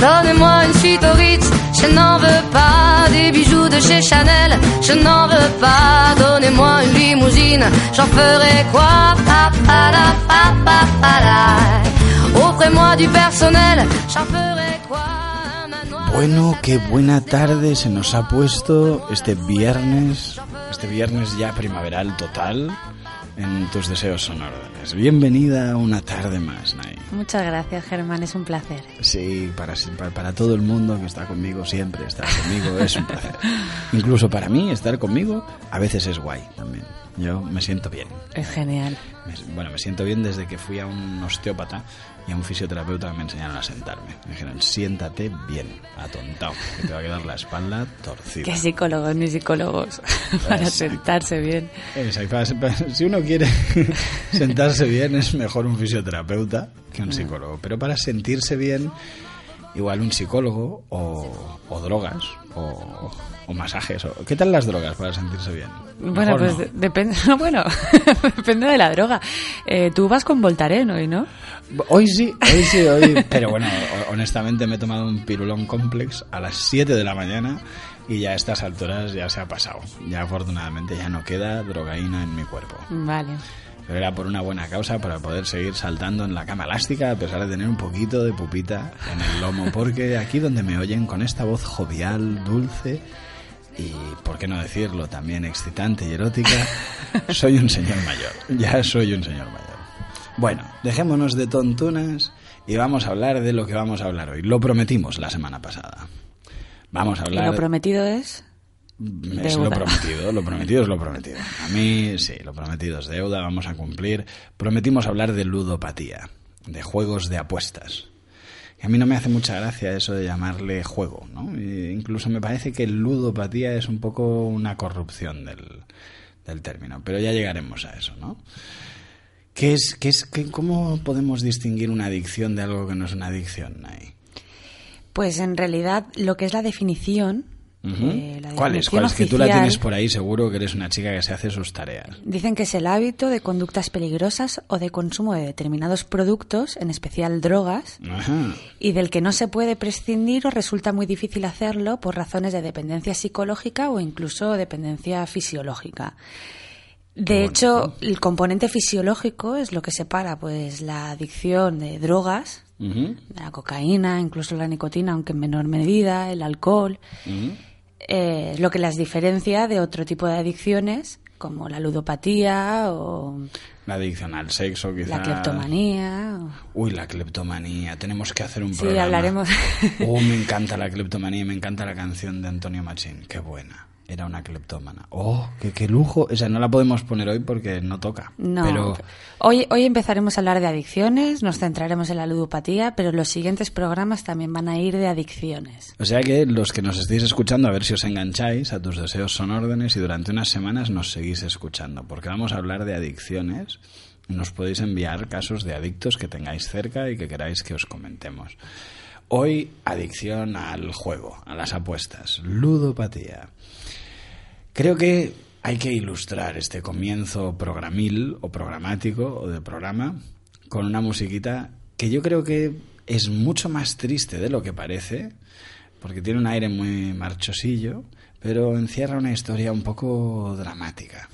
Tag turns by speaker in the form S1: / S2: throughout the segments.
S1: Donnez-moi une suite au Ritz, je n'en veux pas des bijoux de chez Chanel, je n'en veux pas. Donnez-moi une limousine, j'en ferai quoi? Offrez-moi du personnel, j'en ferai quoi?
S2: Bueno, qué buena tarde se nos ha puesto este viernes, este viernes ya primaveral total en tus deseos son órdenes. Bienvenida a una tarde más, Nay.
S3: Muchas gracias, Germán, es un placer.
S2: Sí, para, para, para todo el mundo que está conmigo siempre, estar conmigo es un placer. Incluso para mí, estar conmigo a veces es guay también. Yo me siento bien.
S3: Es genial.
S2: Me- bueno, me siento bien desde que fui a un osteópata y a un fisioterapeuta me enseñaron a sentarme. Me dijeron, siéntate bien, atontado, que te va a quedar la espalda torcida.
S3: Que psicólogos ni psicólogos para
S2: Exacto.
S3: sentarse bien.
S2: Exacto, Si uno quiere sentarse bien, es mejor un fisioterapeuta que un psicólogo. Pero para sentirse bien, igual un psicólogo o, o drogas o, o masajes. O, ¿Qué tal las drogas para sentirse bien?
S3: Bueno, pues
S2: no.
S3: de- depende, bueno, depende de la droga. Eh, tú vas con Voltaren hoy, ¿no?
S2: Hoy sí, hoy sí, hoy. Pero bueno, ho- honestamente me he tomado un pirulón complex a las 7 de la mañana y ya a estas alturas ya se ha pasado. Ya afortunadamente ya no queda drogaína en mi cuerpo.
S3: Vale.
S2: Pero era por una buena causa para poder seguir saltando en la cama elástica a pesar de tener un poquito de pupita en el lomo. Porque aquí donde me oyen con esta voz jovial, dulce y, por qué no decirlo, también excitante y erótica, soy un señor mayor. Ya soy un señor mayor. Bueno, dejémonos de tontunas y vamos a hablar de lo que vamos a hablar hoy. Lo prometimos la semana pasada. Vamos a
S3: Y
S2: hablar...
S3: lo prometido es...
S2: Es lo prometido, lo prometido es lo prometido. A mí, sí, lo prometido es deuda, vamos a cumplir. Prometimos hablar de ludopatía, de juegos de apuestas. A mí no me hace mucha gracia eso de llamarle juego, ¿no? Incluso me parece que ludopatía es un poco una corrupción del, del término, pero ya llegaremos a eso, ¿no? ¿Qué es, qué es, qué, ¿Cómo podemos distinguir una adicción de algo que no es una adicción, Nay?
S3: Pues en realidad lo que es la definición...
S2: Ujú.
S3: eh, la
S2: ¿Cuál es?
S3: definición
S2: ¿Cuál es? Que tú la tienes por ahí seguro que eres una chica que se hace sus tareas.
S3: Dicen que es el hábito de conductas peligrosas o de consumo de determinados productos, en especial drogas,
S2: Ajá.
S3: y del que no se puede prescindir o resulta muy difícil hacerlo por razones de dependencia psicológica o incluso dependencia fisiológica. De hecho, el componente fisiológico es lo que separa pues la adicción de drogas, la cocaína, incluso la nicotina, aunque en menor medida, el alcohol. Eh, lo que las diferencia de otro tipo de adicciones como la ludopatía o
S2: La adicción al sexo, quizá.
S3: la cleptomanía. o-
S2: Uy, la cleptomanía. Tenemos que hacer un
S3: Sí,
S2: programa.
S3: hablaremos.
S2: Oh, me encanta la cleptomanía. Me encanta la canción de Antonio Machín. Qué buena. Era una cleptómana. Oh, qué, qué lujo. O sea, no la podemos poner hoy porque no toca.
S3: No,
S2: Pero
S3: hoy, hoy empezaremos a hablar de adicciones, nos centraremos en la ludopatía, pero los siguientes programas también van a ir de adicciones.
S2: O sea que los que nos estéis escuchando, a ver si os engancháis, a tus deseos son órdenes y durante unas semanas nos seguís escuchando, porque vamos a hablar de adicciones. Nos podéis enviar casos de adictos que tengáis cerca y que queráis que os comentemos. Hoy, adicción al juego, a las apuestas, ludopatía. Creo que hay que ilustrar este comienzo programil o programático o de programa con una musiquita que yo creo que es mucho más triste de lo que parece, porque tiene un aire muy marchosillo, pero encierra una historia un poco dramática.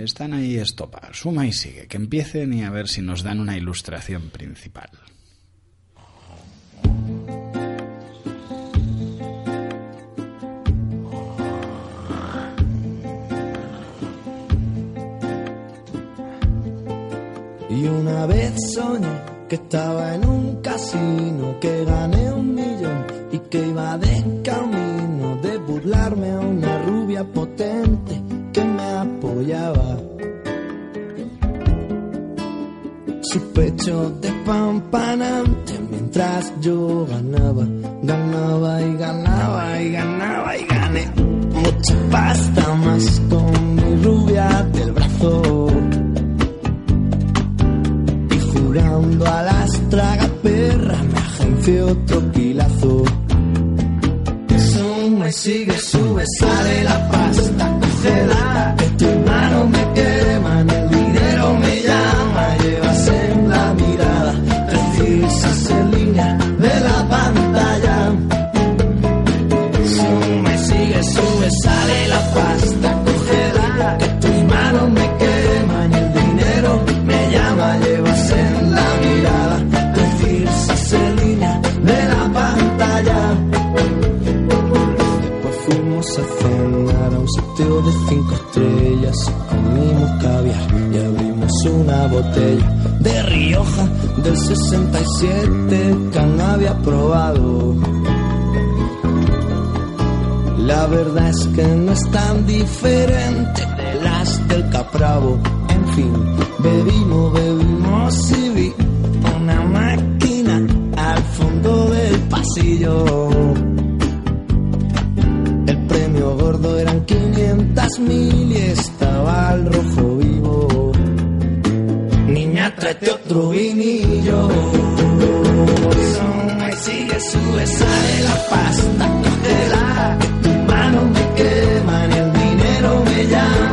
S2: Están ahí estopa, suma y sigue, que empiecen y a ver si nos dan una ilustración principal.
S4: Y una vez soñé que estaba en un casino, que gané un millón y que iba de camino agarrarme a una rubia potente que me apoyaba. Su pecho despampanante mientras yo ganaba, ganaba y ganaba y ganaba y gané mucha pasta más con mi rubia del brazo. Y jurando a las tragaperras me agencié otro pilazo. Sube, sigue, sube, sale la pasta, cógela, que tu mano me queman, el de Rioja del 67 que había probado. La verdad es que no es tan diferente de las del Capravo. En fin, bebimos, bebimos y vi una máquina al fondo del pasillo. El premio gordo eran 500 mil y estaba el rojo otro vinillo. Sube, sigue, sube, sale la pasta, cógela. Que tu mano me quema, y el dinero me llama.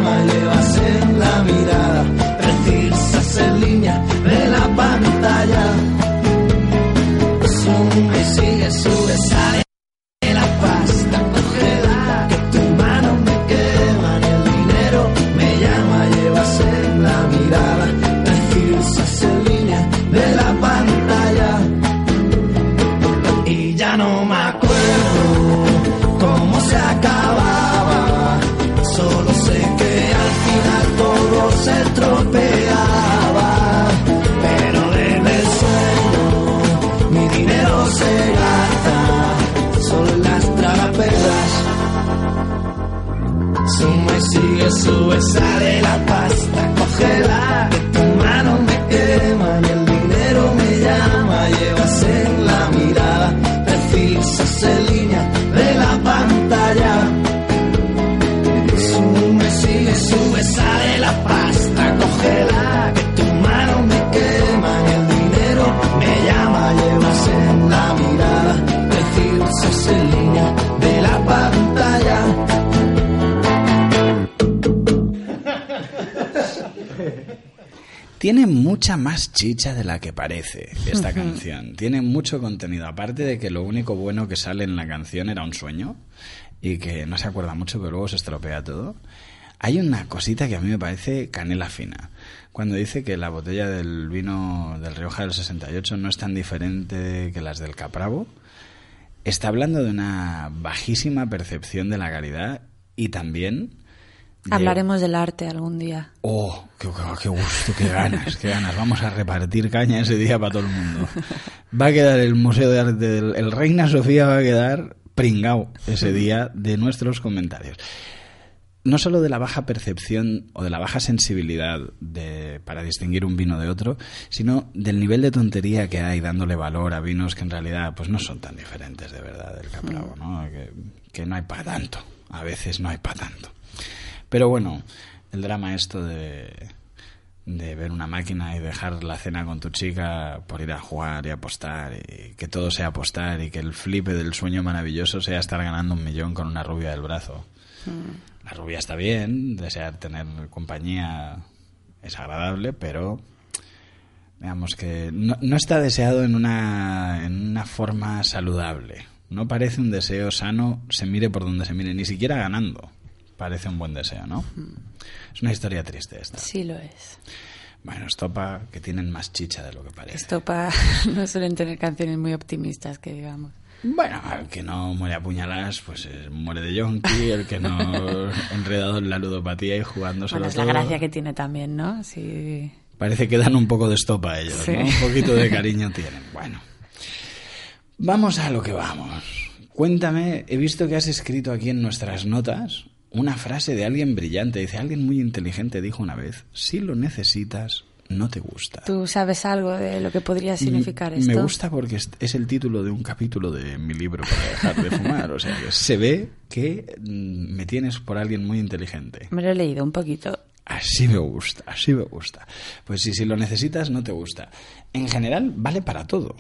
S4: Sube, sale la pasta,
S2: Tiene mucha más chicha de la que parece esta canción. Tiene mucho contenido. Aparte de que lo único bueno que sale en la canción era un sueño y que no se acuerda mucho, pero luego se estropea todo. Hay una cosita que a mí me parece canela fina. Cuando dice que la botella del vino del Rioja del 68 no es tan diferente que las del Capravo, está hablando de una bajísima percepción de la caridad y también
S3: Hablaremos del arte algún día.
S2: Oh, qué, qué- qué gusto, qué ganas, qué ganas. Vamos a repartir caña ese día para todo el mundo. Va a quedar el Museo de Arte del el Reina Sofía va a quedar pringao ese día de nuestros comentarios. No solo de la baja percepción o de la baja sensibilidad de, para distinguir un vino de otro, sino del nivel de tontería que hay dándole valor a vinos que en realidad pues no son tan diferentes de verdad del Capravo, ¿no? Que, que no hay para tanto. A veces no hay para tanto. Pero bueno, el drama esto de, de ver una máquina y dejar la cena con tu chica por ir a jugar y apostar y que todo sea apostar y que el flipe del sueño maravilloso sea estar ganando un millón con una rubia del brazo. La rubia está bien, desear tener compañía es agradable, pero digamos que no, no está deseado en una, en una forma saludable. No parece un deseo sano, se mire por donde se mire, ni siquiera ganando. Parece un buen deseo, ¿no? Es una historia triste esta.
S3: Sí lo es.
S2: Bueno, estopa que tienen más chicha de lo que parece.
S3: Esto pa- no suelen tener canciones muy optimistas, que digamos.
S2: Bueno, el que no muere a puñaladas, pues eh, muere de yonki, el que no enredado en la ludopatía y jugándoselo
S3: Bueno, es la
S2: todo.
S3: gracia que tiene también, ¿no? Sí.
S2: Parece que dan un poco de estopa a ellos,
S3: Sí.
S2: ¿no? Un poquito de cariño tienen. Bueno, vamos a lo que vamos. Cuéntame, he visto que has escrito aquí en nuestras notas una frase de alguien brillante. Dice, alguien muy inteligente dijo una vez, si lo necesitas, no te gusta.
S3: ¿Tú sabes algo de lo que podría significar
S2: Mm,
S3: esto?
S2: Me gusta porque es- el título de un capítulo de mi libro para dejar de fumar. O sea, que se ve que mm, me tienes por alguien muy inteligente.
S3: Me lo he leído un poquito.
S2: Así me gusta, así me gusta. Pues si, si lo necesitas, no te gusta. En general, vale para todo.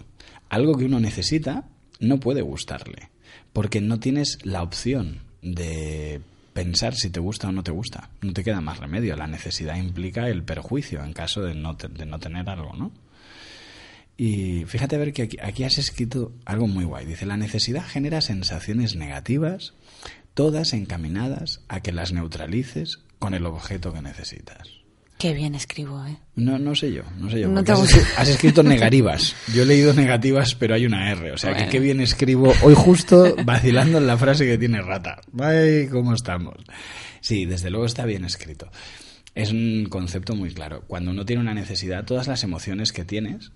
S2: Algo que uno necesita no puede gustarle, porque no tienes la opción de pensar si te gusta o no te gusta. No te queda más remedio. La necesidad implica el perjuicio en caso de no, de no tener algo, ¿no? Y fíjate a ver que aquí, aquí has escrito algo muy guay. Dice, la necesidad genera sensaciones negativas, todas encaminadas a que las neutralices con el objeto que necesitas.
S3: Qué bien escribo, ¿eh?
S2: No, no sé yo, no sé yo.
S3: No
S2: porque
S3: te
S2: has, escrito negativas. Yo he leído negativas, pero hay una R. O sea, que qué bien escribo. Hoy justo vacilando en la frase que tiene rata. Ay, cómo estamos. Sí, desde luego está bien escrito. Es un concepto muy claro. Cuando uno tiene una necesidad, todas las emociones que tienes,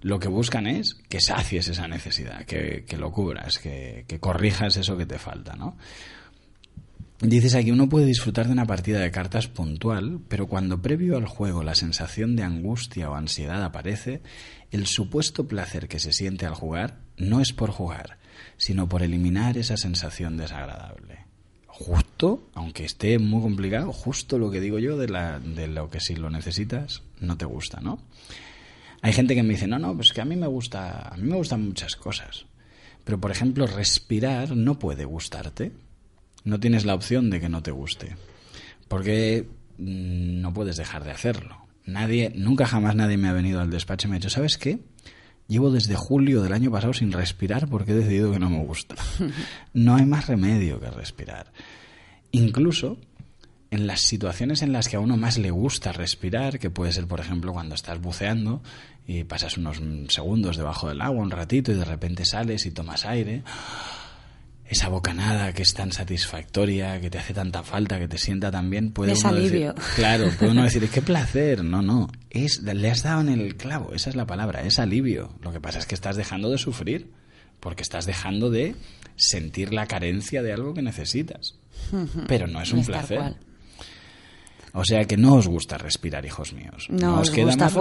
S2: lo que buscan es que sacies esa necesidad, que, que lo cubras, que, que corrijas eso que te falta, ¿no? Dices aquí, uno puede disfrutar de una partida de cartas puntual, pero cuando previo al juego la sensación de angustia o ansiedad aparece, el supuesto placer que se siente al jugar no es por jugar, sino por eliminar esa sensación desagradable. Justo, aunque esté muy complicado, justo lo que digo yo de, la, de lo que si lo necesitas no te gusta, ¿no? Hay gente que me dice, no, no, pues que a mí me gusta, a mí me gustan muchas cosas. Pero, por ejemplo, respirar no puede gustarte. No tienes la opción de que no te guste. Porque mm, no puedes dejar de hacerlo. Nadie, nunca jamás nadie me ha venido al despacho y me ha dicho, ¿sabes qué? Llevo desde julio del año pasado sin respirar porque he decidido que no me gusta. No hay más remedio que respirar. Incluso en las situaciones en las que a uno más le gusta respirar, que puede ser, por ejemplo, cuando estás buceando y pasas unos segundos debajo del agua, un ratito, y de repente sales y tomas aire, esa bocanada que es tan satisfactoria, que te hace tanta falta, que te sienta tan bien, puede
S3: Es
S2: uno
S3: alivio.
S2: decir, claro, puede uno decir, qué placer, no, no, es, le has dado en el clavo, esa es la palabra, es alivio. Lo que pasa es que estás dejando de sufrir, porque estás dejando de sentir la carencia de algo que necesitas. Pero no es un
S3: Es
S2: placer.
S3: cual.
S2: O sea que no os gusta respirar, hijos míos. No,
S3: No
S2: os
S3: os,
S2: queda
S3: gusta
S2: más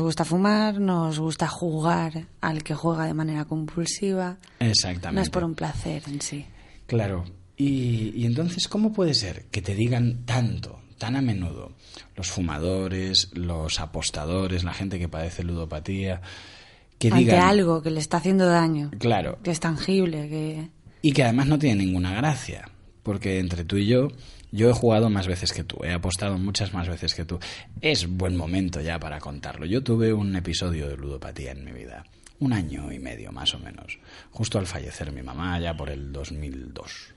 S3: gusta fumar, nos gusta jugar al que juega de manera compulsiva.
S2: Exactamente.
S3: No es por un placer en sí.
S2: Claro. Y, y entonces, ¿cómo puede ser que te digan tanto, tan a menudo, los fumadores, los apostadores, la gente que padece ludopatía, que
S3: Ante
S2: digan...
S3: algo que le está haciendo daño,
S2: Claro.
S3: que es tangible, que...
S2: Y que además no tiene ninguna gracia, porque entre tú y yo, yo he jugado más veces que tú, he apostado muchas más veces que tú. Es buen momento ya para contarlo. Yo tuve un episodio de ludopatía en mi vida, un año y medio más o menos, justo al fallecer mi mamá, ya por el 2002.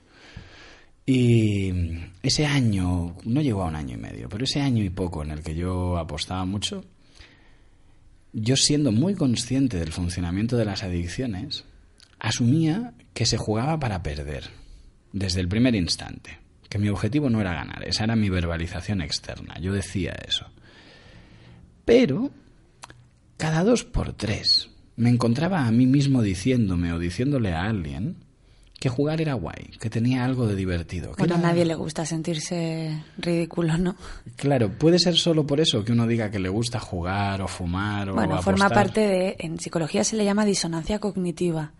S2: Y ese año, no llegó a un año y medio, pero ese año y poco en el que yo apostaba mucho, yo siendo muy consciente del funcionamiento de las adicciones, asumía que se jugaba para perder, desde el primer instante, que mi objetivo no era ganar, esa era mi verbalización externa, yo decía eso. Pero, cada dos por tres, me encontraba a mí mismo diciéndome o diciéndole a alguien que jugar era guay, que tenía algo de divertido.
S3: Bueno, a nadie le gusta sentirse ridículo, ¿no?
S2: Claro, puede ser solo por eso que uno diga que le gusta jugar o fumar o
S3: Bueno, forma parte de... En psicología se le llama disonancia cognitiva.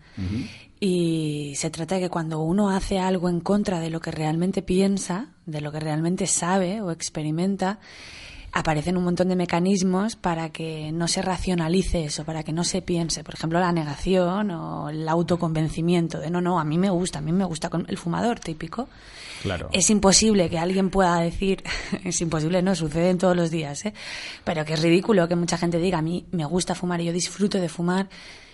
S3: Y se trata de que cuando uno hace algo en contra de lo que realmente piensa, de lo que realmente sabe o experimenta, aparecen un montón de mecanismos para que no se racionalice eso, para que no se piense. Por ejemplo, la negación o el autoconvencimiento de no, no, a mí me gusta, a mí me gusta con el fumador típico.
S2: Claro.
S3: Es imposible que alguien pueda decir, es imposible, no, suceden todos los días, ¿eh? pero que es ridículo que mucha gente diga, a mí me gusta fumar y yo disfruto de fumar,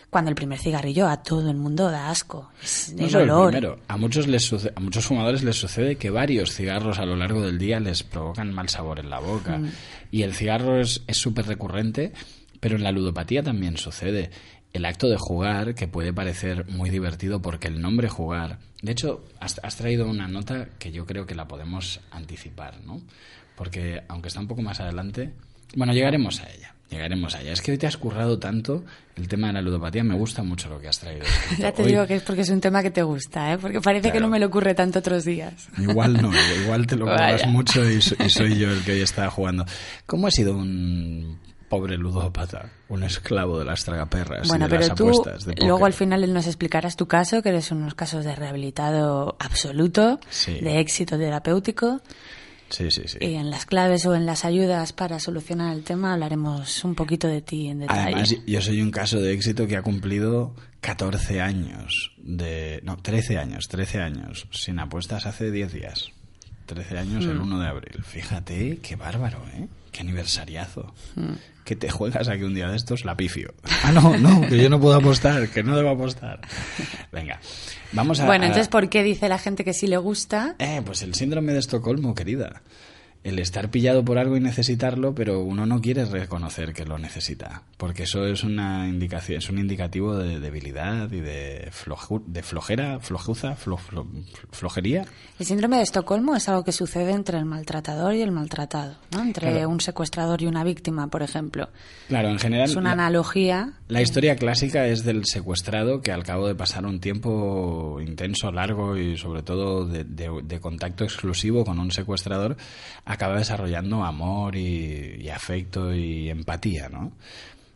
S3: cuando el primer cigarrillo a todo el mundo da asco. Es
S2: No
S3: el olor.
S2: primero. A muchos, les suce- a muchos fumadores les sucede que varios cigarros a lo largo del día les provocan mal sabor en la boca.
S3: Mm.
S2: Y el cigarro es es súper recurrente, pero en la ludopatía también sucede. El acto de jugar, que puede parecer muy divertido porque el nombre jugar. De hecho, has, has traído una nota que yo creo que la podemos anticipar, ¿no? Porque, aunque está un poco más adelante. Bueno, llegaremos a ella. Llegaremos allá. Es que hoy te has currado tanto el tema de la ludopatía. Me gusta mucho lo que has traído.
S3: Ya te
S2: Hoy-
S3: digo que es porque es un tema que te gusta, ¿eh? Porque parece que
S2: Claro.
S3: no me lo ocurre tanto otros días.
S2: Igual no, igual te lo curras mucho y, y soy yo el que hoy está jugando. ¿Cómo has sido un pobre ludópata? Un esclavo de las tragaperras
S3: Bueno,
S2: y de
S3: pero
S2: las
S3: tú
S2: apuestas de
S3: luego al final nos explicarás tu caso, que eres unos casos de rehabilitado absoluto,
S2: Sí.
S3: de éxito terapéutico.
S2: Sí, sí, sí.
S3: Y en las claves o en las ayudas para solucionar el tema hablaremos un poquito de ti en detalle.
S2: Además, yo soy un caso de éxito que ha cumplido 14 años de... No, 13 años, 13 años. Sin apuestas hace 10 días. 13 años
S3: Mm.
S2: el 1 de abril. Fíjate, qué bárbaro, ¿eh? Qué aniversariazo.
S3: Mm.
S2: Que te juegas a que un día de estos la pifio. Ah, no, no, que yo no puedo apostar, que no debo apostar. Venga, vamos a...
S3: bueno, entonces, ¿por qué dice la gente que sí le gusta?
S2: Eh, pues el síndrome de Estocolmo, querida. El estar pillado por algo y necesitarlo, pero uno no quiere reconocer que lo necesita, porque eso es una indicación, es un indicativo de debilidad y de, floju- de flojera, flojuza, flo- flo- flojería.
S3: El síndrome de Estocolmo es algo que sucede entre el maltratador y el maltratado, ¿no? Entre
S2: Claro.
S3: un secuestrador y una víctima, por ejemplo.
S2: Claro, en general.
S3: Es una
S2: la-
S3: analogía.
S2: La historia clásica es del secuestrado que al cabo de pasar un tiempo intenso, largo y sobre todo de, de- de contacto exclusivo con un secuestrador, acaba desarrollando amor y, afecto y empatía, ¿no?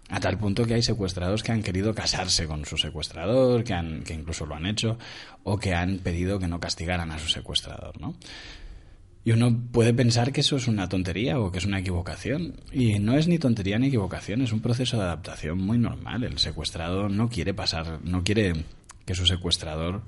S2: A tal punto que hay secuestrados que han querido casarse con su secuestrador, que, han, que incluso lo han hecho, o que han pedido que no castigaran a su secuestrador, ¿no? Y uno puede pensar que eso es una tontería o que es una equivocación. Y no es ni tontería ni equivocación, es un proceso de adaptación muy normal. El secuestrado no quiere pasar, no quiere que su secuestrador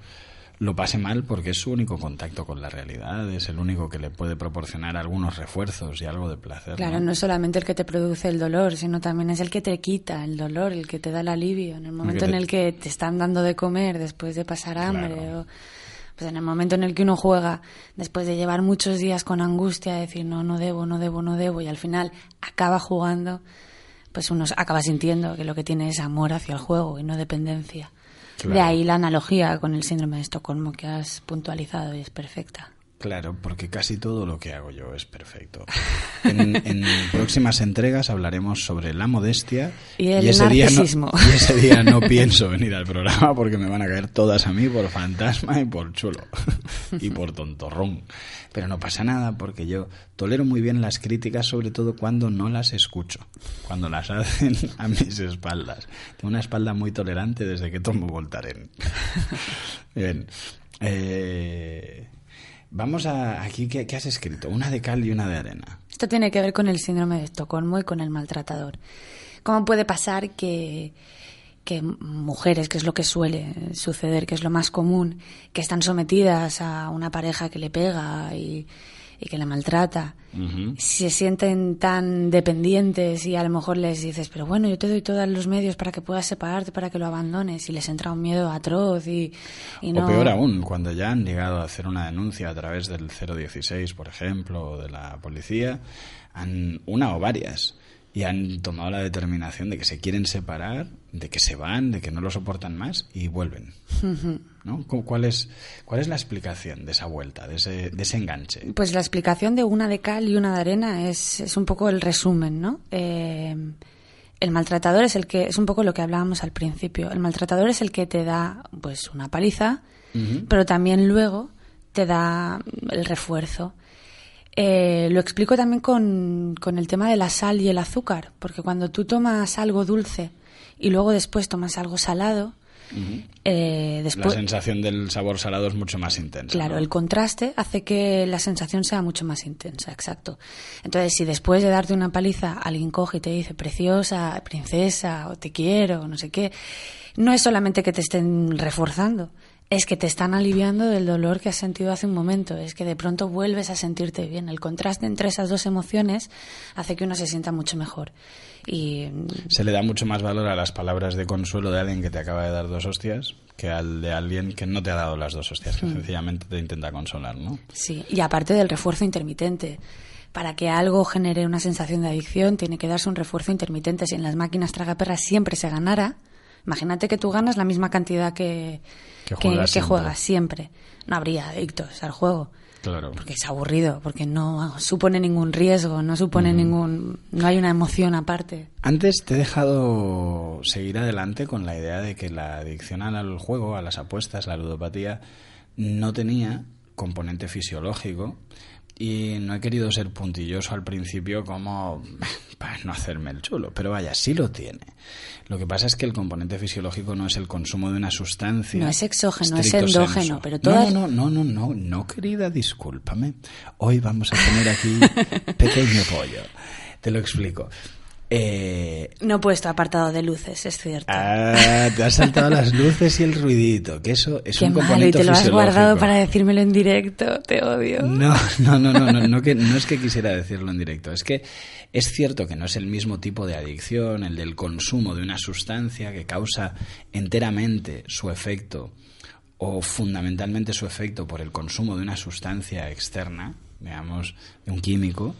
S2: lo pase mal porque es su único contacto con la realidad, es el único que le puede proporcionar algunos refuerzos y algo de placer.
S3: Claro, no es solamente el que te produce el dolor, sino también es el que te quita el dolor, el que te da el alivio. En el momento
S2: te-
S3: en el que te están dando de comer después de pasar hambre,
S2: Claro.
S3: o pues en el momento en el que uno juega después de llevar muchos días con angustia, decir no, no debo, no debo, no debo, y al final acaba jugando, pues uno acaba sintiendo que lo que tiene es amor hacia el juego y no dependencia. De ahí la analogía con el síndrome de Estocolmo que has puntualizado y es perfecta.
S2: Claro, porque casi todo lo que hago yo es perfecto. En, en próximas entregas hablaremos sobre la modestia
S3: Y el
S2: ese día no- y ese día no pienso venir al programa porque me van a caer todas a mí por fantasma y por chulo y por tontorrón. Pero no pasa nada porque yo tolero muy bien las críticas, sobre todo cuando no las escucho, cuando las hacen a mis espaldas. Tengo una espalda muy tolerante desde que tomo Voltaren. Bien. Eh, vamos a aquí, ¿qué, has escrito? Una de cal y una de arena.
S3: Esto tiene que ver con el síndrome de Estocolmo y con el maltratador. ¿Cómo puede pasar que, que mujeres, que es lo que suele suceder, que es lo más común, que están sometidas a una pareja que le pega y, y que le maltrata, se sienten tan dependientes y a lo mejor les dices, pero bueno, yo te doy todos los medios para que puedas separarte, para que lo abandones y les entra un miedo atroz y, y no...
S2: O peor aún, cuando ya han llegado a hacer una denuncia a través del 016, por ejemplo, o de la policía, han, una o varias, y han tomado la determinación de que se quieren separar, de que se van, de que no lo soportan más y vuelven. ¿no? ¿Cu- ¿Cuál, es, ¿Cuál es la explicación de esa vuelta, de ese, de ese enganche?
S3: Pues la explicación de una de cal y una de arena es, es un poco el resumen, ¿no? Eh, el maltratador es el que, es un poco lo que hablábamos al principio, el maltratador es el que te da pues una paliza, pero también luego te da el refuerzo. Eh, lo explico también con, con el tema de la sal y el azúcar, porque cuando tú tomas algo dulce y luego después tomas algo salado, eh,
S2: La
S3: después...
S2: sensación del sabor salado es mucho más intensa.
S3: Claro,
S2: ¿no?
S3: el contraste hace que la sensación sea mucho más intensa, exacto. Entonces, si después de darte una paliza alguien coge y te dice preciosa, princesa, o te quiero, o no sé qué, no es solamente que te estén reforzando, es que te están aliviando del dolor que has sentido hace un momento, es que de pronto vuelves a sentirte bien. El contraste entre esas dos emociones hace que uno se sienta mucho mejor. Y
S2: Se le da mucho más valor a las palabras de consuelo de alguien que te acaba de dar dos hostias que al de alguien que no te ha dado las dos hostias, que sencillamente te intenta consolar, ¿no?
S3: Sí, y aparte del refuerzo intermitente. Para que algo genere una sensación de adicción, tiene que darse un refuerzo intermitente. Si en las máquinas tragaperras siempre se ganara, Imagínate que tú ganas la misma cantidad que,
S2: Que
S3: que-
S2: juegas
S3: que
S2: siempre.
S3: juegas siempre. No habría adictos al juego.
S2: Claro.
S3: Porque es aburrido, porque no supone ningún riesgo, no supone ningún. No hay una emoción aparte.
S2: Antes te he dejado seguir adelante con la idea de que la adicción al juego, a las apuestas, la ludopatía, no tenía componente fisiológico y no he querido ser puntilloso al principio como para no hacerme el chulo, pero vaya, sí lo tiene. Lo que pasa es que el componente fisiológico no es el consumo de una sustancia.
S3: No es exógeno, es endógeno, pero todas-
S2: No, no, no, no, no, no, querida, discúlpame. Hoy vamos a tener aquí pequeño pollo. Te lo explico. Eh,
S3: No he puesto apartado de luces, es cierto.
S2: Ah, te has saltado las luces y el ruidito, que eso es
S3: Qué
S2: un
S3: malo, y
S2: componente
S3: te lo has guardado para decírmelo en directo, te odio.
S2: No, no, no, no, no, no, que, no es que quisiera decirlo en directo, es que es cierto que no es el mismo tipo de adicción, el del consumo de una sustancia que causa enteramente su efecto o fundamentalmente su efecto por el consumo de una sustancia externa, digamos, de un químico,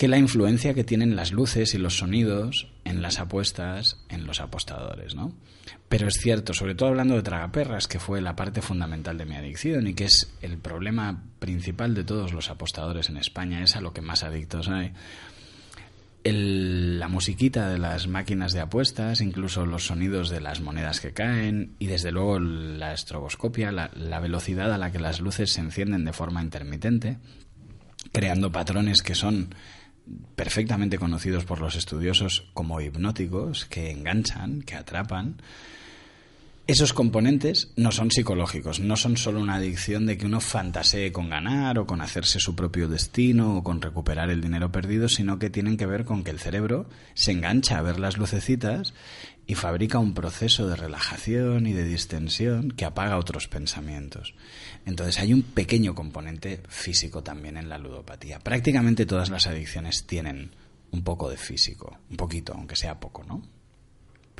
S2: que la influencia que tienen las luces y los sonidos en las apuestas, en los apostadores, ¿no? Pero es cierto, sobre todo hablando de tragaperras, que fue la parte fundamental de mi adicción y que es el problema principal de todos los apostadores en España, es a lo que más adictos hay. La musiquita de las máquinas de apuestas, incluso los sonidos de las monedas que caen y desde luego la estroboscopia, la velocidad a la que las luces se encienden de forma intermitente, creando patrones que son perfectamente conocidos por los estudiosos como hipnóticos, que enganchan, que atrapan. Esos componentes no son psicológicos, no son solo una adicción de que uno fantasee con ganar o con hacerse su propio destino o con recuperar el dinero perdido, sino que tienen que ver con que el cerebro se engancha a ver las lucecitas y fabrica un proceso de relajación y de distensión que apaga otros pensamientos. Entonces hay un pequeño componente físico también en la ludopatía. Prácticamente todas las adicciones tienen un poco de físico, un poquito, aunque sea poco, ¿no?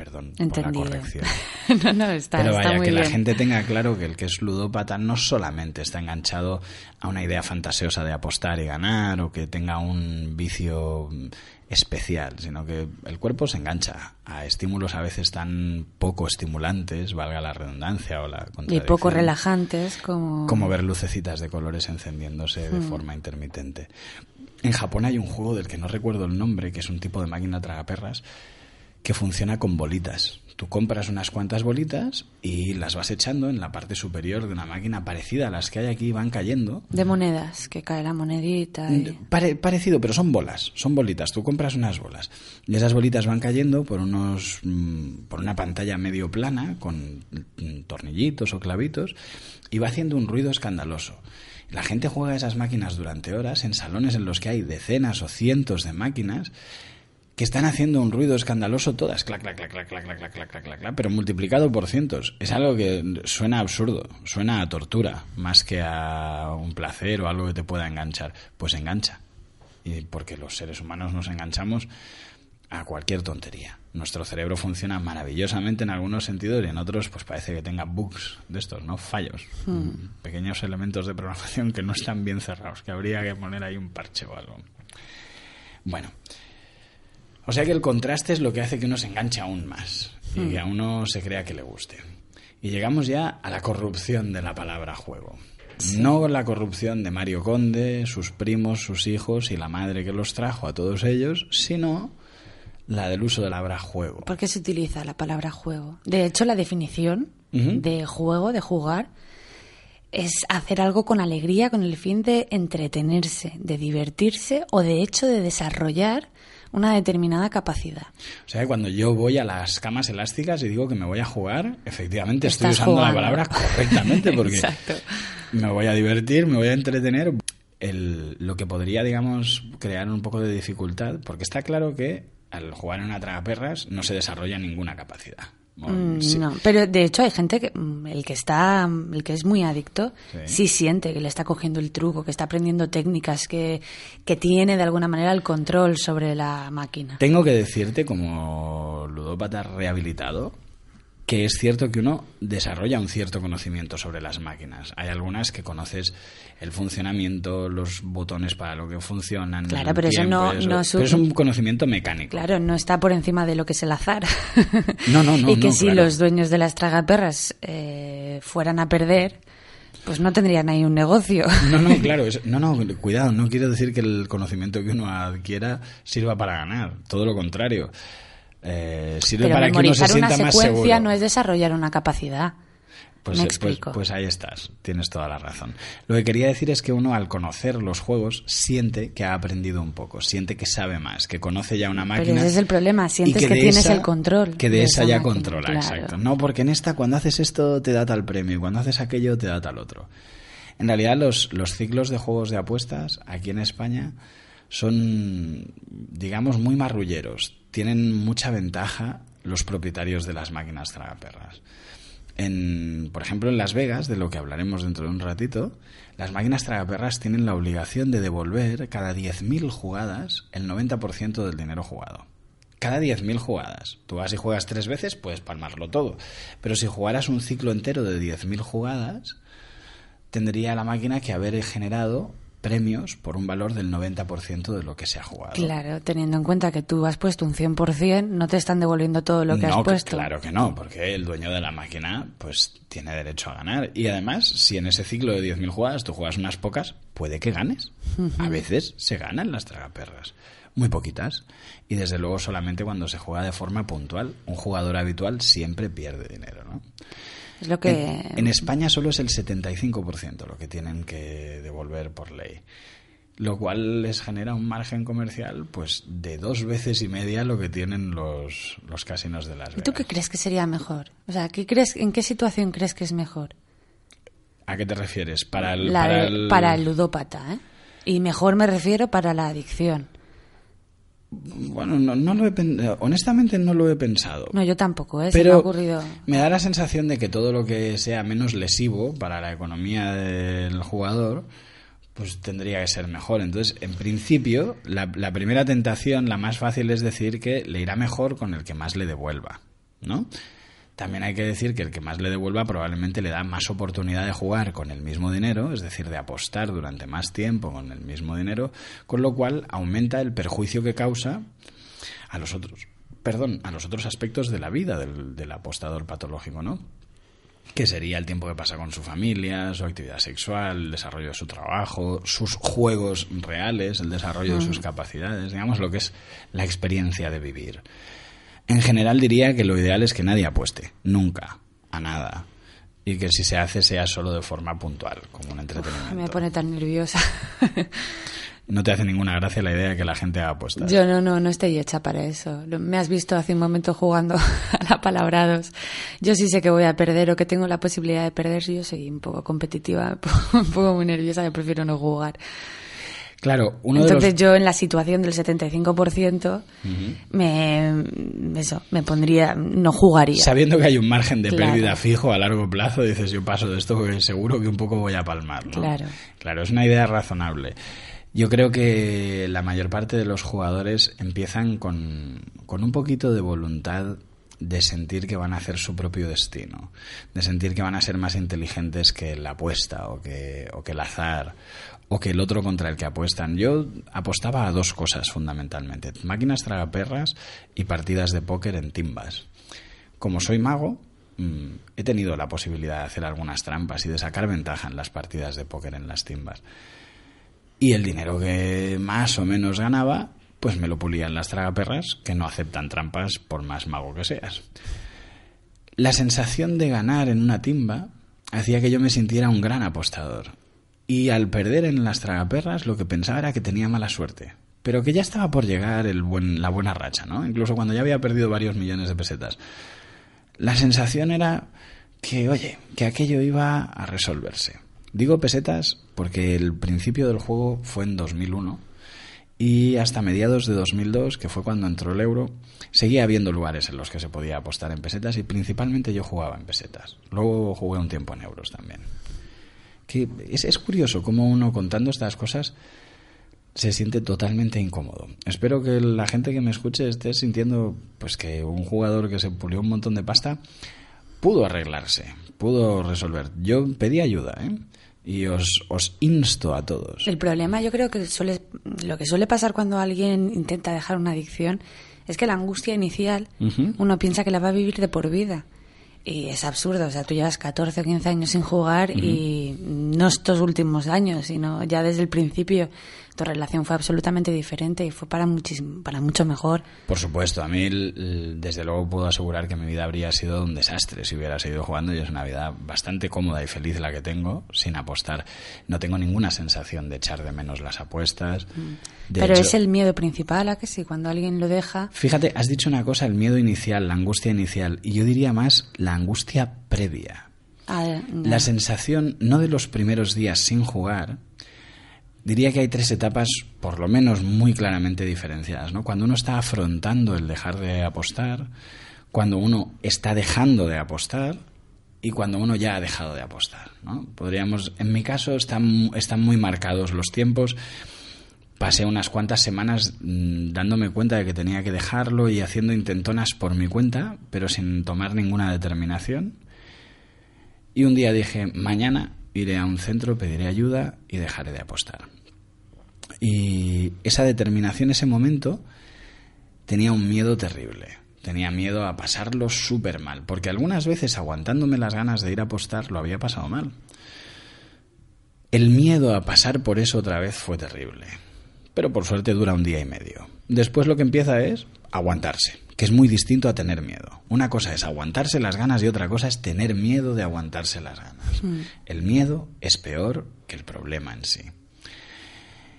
S2: Perdón por la corrección.
S3: no, no, está,
S2: Pero
S3: está
S2: vaya,
S3: muy
S2: que la gente tenga claro que el que es ludópata no solamente está enganchado a una idea fantasiosa de apostar y ganar o que tenga un vicio especial, sino que el cuerpo se engancha a estímulos a veces tan poco estimulantes, valga la redundancia o la
S3: Y poco relajantes, como.
S2: Como ver lucecitas de colores encendiéndose
S3: Hmm.
S2: de forma intermitente. En Japón hay un juego del que no recuerdo el nombre, que es un tipo de máquina tragaperras, que funciona con bolitas. Tú compras unas cuantas bolitas y las vas echando en la parte superior de una máquina parecida a las que hay aquí, van cayendo.
S3: De monedas, que cae la monedita. y-
S2: Pare- parecido, pero son bolas, son bolitas. Tú compras unas bolas y esas bolitas van cayendo por unos mm, por una pantalla medio plana con mm, tornillitos o clavitos y va haciendo un ruido escandaloso. La gente juega esas máquinas durante horas en salones en los que hay decenas o cientos de máquinas que están haciendo un ruido escandaloso todas, clac, clac, clac, clac, clac, clac, clac, clac, clac, pero multiplicado por cientos. Es algo que suena absurdo, suena a tortura, más que a un placer o algo que te pueda enganchar. Pues engancha. Y porque los seres humanos nos enganchamos a cualquier tontería. Nuestro cerebro funciona maravillosamente en algunos sentidos y en otros pues parece que tenga bugs de estos, ¿no? Fallos. Pequeños elementos de programación que no están bien cerrados, que habría que poner ahí un parche o algo. Bueno, o sea que el contraste es lo que hace que uno se enganche aún más y que a uno se crea que le guste. Y llegamos ya a la corrupción de la palabra juego. No la corrupción de Mario Conde, sus primos, sus hijos y la madre que los trajo a todos ellos, sino la del uso de la palabra juego.
S3: ¿Por qué se utiliza la palabra juego? De hecho, la definición de juego, de jugar, es hacer algo con alegría con el fin de entretenerse, de divertirse o de hecho de desarrollar una determinada capacidad.
S2: O sea que cuando yo voy a las camas elásticas y digo que me voy a jugar, efectivamente estoy usando la palabra correctamente porque
S3: Exacto.
S2: me voy a divertir, me voy a entretener. El- lo que podría, digamos, crear un poco de dificultad, porque está claro que al jugar en una tragaperras no se desarrolla ninguna capacidad.
S3: Mm,
S2: sí.
S3: No, pero de hecho hay gente que mm, el que está mm, el que es muy adicto
S2: Sí.
S3: sí, siente que le está cogiendo el truco, que está aprendiendo técnicas, que, que tiene de alguna manera el control sobre la máquina.
S2: Tengo que decirte, como ludópata rehabilitado, que es cierto que uno desarrolla un cierto conocimiento sobre las máquinas. Hay algunas que conoces el funcionamiento, los botones para lo que funcionan.
S3: Claro, pero eso no- no es
S2: pero
S3: un-
S2: es un conocimiento mecánico.
S3: Claro, no está por encima de lo que es el azar.
S2: No, no, no,
S3: y que
S2: no,
S3: si
S2: claro.
S3: los dueños de las tragaperras eh, fueran a perder, pues no tendrían ahí un negocio.
S2: No, no, claro, es- no, no, cuidado, no quiero decir que el conocimiento que uno adquiera sirva para ganar, todo lo contrario. Eh, sirve
S3: Pero
S2: para que uno se
S3: memorizar una
S2: sienta más
S3: secuencia no es desarrollar una capacidad.
S2: Pues,
S3: Me
S2: eh, pues-
S3: explico.
S2: Pues, ahí estás, tienes toda la razón. Lo que quería decir es que uno al conocer los juegos siente que ha aprendido un poco, siente que sabe más, que conoce ya una máquina.
S3: ese es el problema, sientes que tienes el control
S2: Que de,
S3: de
S2: esa
S3: esa
S2: ya
S3: máquina,
S2: controla,
S3: claro.
S2: exacto. No, porque en esta cuando haces esto te da tal premio y cuando haces aquello te da tal otro. En realidad los, los ciclos de juegos de apuestas aquí en España son, digamos, muy marrulleros. Tienen mucha ventaja los propietarios de las máquinas tragaperras. En, por ejemplo, en Las Vegas, de lo que hablaremos dentro de un ratito, las máquinas tragaperras tienen la obligación de devolver cada 10.000 jugadas el 90% del dinero jugado. Cada 10.000 jugadas. Tú vas y juegas tres veces, puedes palmarlo todo. Pero si jugaras un ciclo entero de 10.000 jugadas, tendría la máquina que haber generado premios por un valor del 90% de lo que se ha jugado.
S3: Claro, teniendo en cuenta que tú has puesto un 100%, no te están devolviendo todo lo que
S2: no,
S3: has puesto.
S2: Claro que no, porque el dueño de la máquina pues tiene derecho a ganar. Y además, si en ese ciclo de 10.000 jugadas tú juegas unas pocas, puede que ganes. A veces se ganan las tragaperras. Muy poquitas. Y desde luego solamente cuando se juega de forma puntual. Un jugador habitual siempre pierde dinero.
S3: Es lo que...
S2: En, en España solo es el 75% lo que tienen que devolver por ley. Lo cual les genera un margen comercial pues de dos veces y media lo que tienen los, los casinos de Las
S3: ¿Y
S2: Vegas.
S3: tú qué crees que sería mejor? O sea, ¿qué crees, ¿en qué situación crees que es mejor?
S2: ¿A qué te refieres? Para el,
S3: La
S2: para el-
S3: para el ludópata, ¿eh? Y mejor me refiero para la adicción.
S2: Bueno, no, no lo he honestamente no lo he pensado.
S3: No, yo tampoco, ¿eh? Se me
S2: Pero
S3: ha ocurrido...
S2: me da la sensación de que todo lo que sea menos lesivo para la economía del jugador, pues tendría que ser mejor. Entonces, en principio, la, la primera tentación, la más fácil, es decir que le irá mejor con el que más le devuelva, ¿no? También hay que decir que el que más le devuelva probablemente le da más oportunidad de jugar con el mismo dinero, es decir, de apostar durante más tiempo con el mismo dinero, con lo cual aumenta el perjuicio que causa a los otros, perdón, a los otros aspectos de la vida del, del apostador patológico, ¿no? Que sería el tiempo que pasa con su familia, su actividad sexual, el desarrollo de su trabajo, sus juegos reales, el desarrollo de sus capacidades, digamos lo que es la experiencia de vivir. En general diría que lo ideal es que nadie apueste, nunca, a nada. Y que si se hace sea solo de forma puntual, como un entretenimiento.
S3: Me pone tan nerviosa.
S2: No te hace ninguna gracia la idea de que la gente haga apuestas.
S3: Yo no, no, no estoy hecha para eso. Me has visto hace un momento jugando a la palabrados. Yo sí sé que voy a perder o que tengo la posibilidad de perder. Yo soy un poco competitiva, un poco muy nerviosa, yo prefiero no jugar.
S2: Claro, uno
S3: Entonces
S2: de los...
S3: yo en la situación del 75% me, eso, me pondría, no jugaría.
S2: Sabiendo que hay un margen de
S3: Claro.
S2: pérdida fijo a largo plazo, dices, yo paso de esto porque seguro que un poco voy a palmar, ¿no?
S3: Claro.
S2: Claro, es una idea razonable. Yo creo que la mayor parte de los jugadores empiezan con, con un poquito de voluntad de sentir que van a hacer su propio destino, de sentir que van a ser más inteligentes que la apuesta o que, o que el azar o que el otro contra el que apuestan. Yo apostaba a dos cosas fundamentalmente, máquinas tragaperras y partidas de póker en timbas. Como soy mago, mm, he tenido la posibilidad de hacer algunas trampas y de sacar ventaja en las partidas de póker en las timbas. Y el dinero que más o menos ganaba, pues me lo pulían las tragaperras que no aceptan trampas por más mago que seas. La sensación de ganar en una timba hacía que yo me sintiera un gran apostador. Y al perder en las tragaperras lo que pensaba era que tenía mala suerte. Pero que ya estaba por llegar el buen, la buena racha, ¿no? Incluso cuando ya había perdido varios millones de pesetas. La sensación era que, oye, que aquello iba a resolverse. Digo pesetas porque el principio del juego fue en 2001 y hasta mediados de 2002, que fue cuando entró el euro, seguía habiendo lugares en los que se podía apostar en pesetas y principalmente yo jugaba en pesetas. Luego jugué un tiempo en euros también. Que es, es curioso cómo uno contando estas cosas se siente totalmente incómodo. Espero que la gente que me escuche esté sintiendo pues que un jugador que se pulió un montón de pasta pudo arreglarse, pudo resolver. Yo pedí ayuda, ¿eh? Y os, os insto a todos.
S3: El problema yo creo que suele, lo que suele pasar cuando alguien intenta dejar una adicción es que la angustia inicial uno piensa que la va a vivir de por vida. Y es absurdo, o sea, tú llevas 14 o 15 años sin jugar y no estos últimos años, sino ya desde el principio tu relación fue absolutamente diferente y fue para muchísimo, para mucho mejor.
S2: Por supuesto, a mí desde luego puedo asegurar que mi vida habría sido un desastre si hubiera seguido jugando y es una vida bastante cómoda y feliz la que tengo sin apostar. No tengo ninguna sensación de echar de menos las apuestas. De
S3: Pero
S2: hecho-
S3: es el miedo principal, ¿a que sí? Cuando alguien lo deja,
S2: Fíjate, has dicho una cosa, el miedo inicial, la angustia inicial, y yo diría más la angustia previa.
S3: ah.
S2: La sensación, no de los primeros días sin jugar, diría que hay tres etapas, por lo menos muy claramente diferenciadas. ¿no? Cuando uno está afrontando el dejar de apostar, cuando uno está dejando de apostar y cuando uno ya ha dejado de apostar. ¿no? Podríamos, en mi caso, están, están muy marcados los tiempos. Pasé unas cuantas semanas mm, dándome cuenta de que tenía que dejarlo y haciendo intentonas por mi cuenta, pero sin tomar ninguna determinación. Y un día dije, mañana iré a un centro, pediré ayuda y dejaré de apostar. Y esa determinación, ese momento, tenía un miedo terrible. Tenía miedo a pasarlo súper mal, porque algunas veces aguantándome las ganas de ir a apostar lo había pasado mal. El miedo a pasar por eso otra vez fue terrible, pero por suerte dura un día y medio. Después lo que empieza es aguantarse, que es muy distinto a tener miedo. Una cosa es aguantarse las ganas y otra cosa es tener miedo de aguantarse las ganas. El miedo es peor que el problema en sí.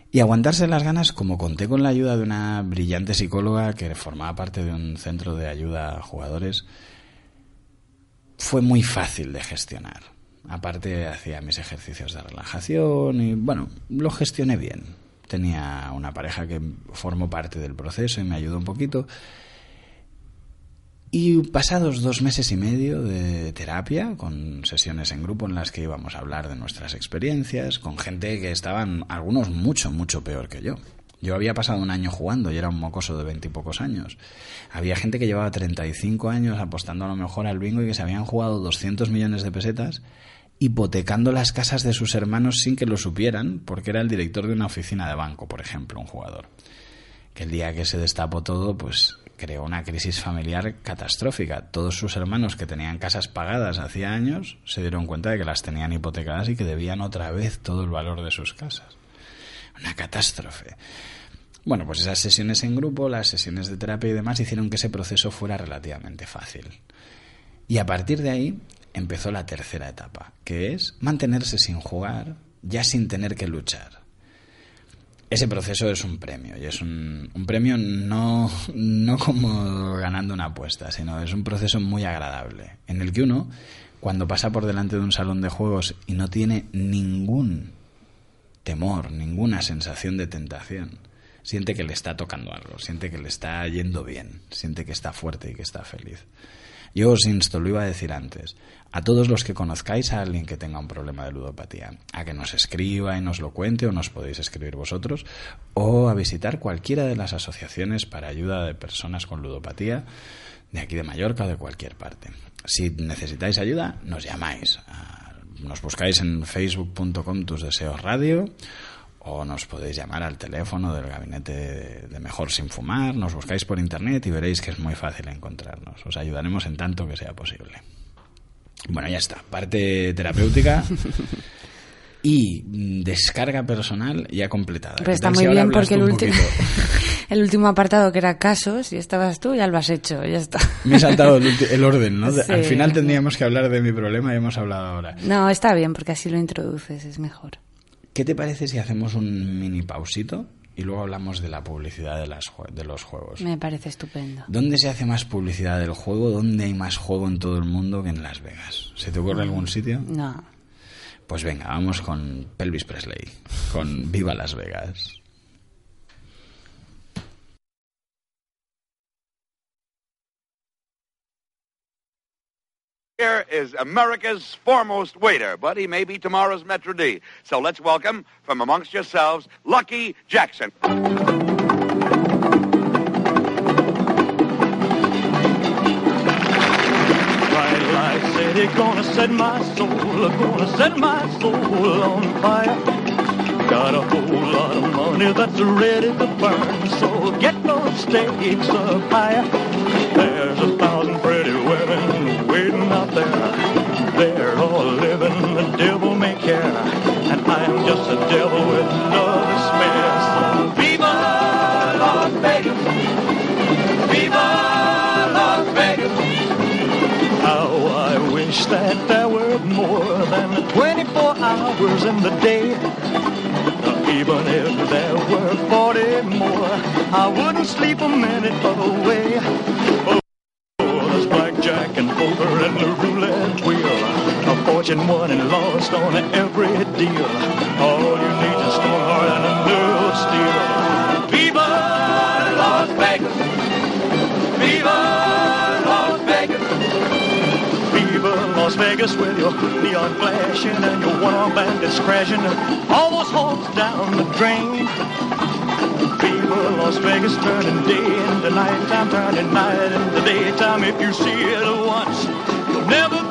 S2: Y aguantarse las ganas, como conté con la ayuda de una brillante psicóloga que formaba parte de un centro de ayuda a jugadores, fue muy fácil de gestionar. Aparte hacía mis ejercicios de relajación y bueno, lo gestioné bien. Tenía una pareja que formó parte del proceso y me ayudó un poquito. Y pasados dos meses y medio de terapia, con sesiones en grupo en las que íbamos a hablar de nuestras experiencias, con gente que estaban, algunos mucho, mucho peor que yo. Yo había pasado un año jugando y era un mocoso de veintipocos años. Había gente que llevaba 35 años apostando a lo mejor al bingo y que se habían jugado 200 millones de pesetas hipotecando las casas de sus hermanos sin que lo supieran, porque era el director de una oficina de banco, por ejemplo, un jugador. Que el día que se destapó todo, pues creó una crisis familiar catastrófica. Todos sus hermanos que tenían casas pagadas hacía años se dieron cuenta de que las tenían hipotecadas y que debían otra vez todo el valor de sus casas. Una catástrofe. Bueno, pues esas sesiones en grupo, las sesiones de terapia y demás hicieron que ese proceso fuera relativamente fácil. Y a partir de ahí empezó la tercera etapa, que es mantenerse sin jugar, ya sin tener que luchar. Ese proceso es un premio, y es un, premio no, no como ganando una apuesta, sino es un proceso muy agradable, en el que uno, cuando pasa por delante de un salón de juegos y no tiene ningún temor, ninguna sensación de tentación, siente que le está tocando algo, siente que le está yendo bien, siente que está fuerte y que está feliz. Yo os insto, lo iba a decir antes, a todos los que conozcáis a alguien que tenga un problema de ludopatía, a que nos escriba y nos lo cuente o nos podéis escribir vosotros, o a visitar cualquiera de las asociaciones para ayuda de personas con ludopatía de aquí de Mallorca o de cualquier parte. Si necesitáis ayuda, nos llamáis. Ah, Nos buscáis en facebook.com tus deseos radio o nos podéis llamar al teléfono del gabinete de, Mejor Sin Fumar, nos buscáis por internet y veréis que es muy fácil encontrarnos. Os ayudaremos en tanto que sea posible. Bueno, ya está. Parte terapéutica y mm, descarga personal ya completada.
S3: Pero
S2: ¿Qué
S3: está muy
S2: si
S3: bien porque el,
S2: poquito?
S3: el último apartado que era casos y estabas tú, ya lo has hecho, ya está.
S2: Me he saltado el, el orden, ¿no? Al final tendríamos que hablar de mi problema y hemos hablado ahora.
S3: No, está bien porque así lo introduces, es mejor.
S2: ¿Qué te parece si hacemos un mini pausito y luego hablamos de la publicidad de, las de los juegos?
S3: Me parece estupendo.
S2: ¿Dónde se hace más publicidad del juego? ¿Dónde hay más juego en todo el mundo que en Las Vegas? ¿Se te ocurre algún sitio?
S3: No.
S2: Pues venga, vamos con Pelvis Presley, con Viva Las Vegas.
S5: Here is America's foremost waiter, but he may be tomorrow's Metro D. So let's welcome from amongst yourselves Lucky Jackson.
S6: Lady gonna set my soul, gonna set my soul on fire. Got a whole lot of money that's ready to burn, so get those stakes up higher. There's a thousand just a devil with to spare. So viva Las Vegas, viva Las Vegas. How I wish that there were more than 24 hours in the day. Even if there were 40 more, I wouldn't sleep a minute away. Oh, there's blackjack and poker and the roulette wheel. Fortune won and lost on every deal. All you need is a strong heart and a nerve of steel. Viva Las Vegas! Viva Las Vegas! Viva Las Vegas with your neon flashing and your one-armed bandits crashing. All those homes down the drain. Viva Las Vegas turning day into nighttime, turning night into daytime. If you see it once, you'll never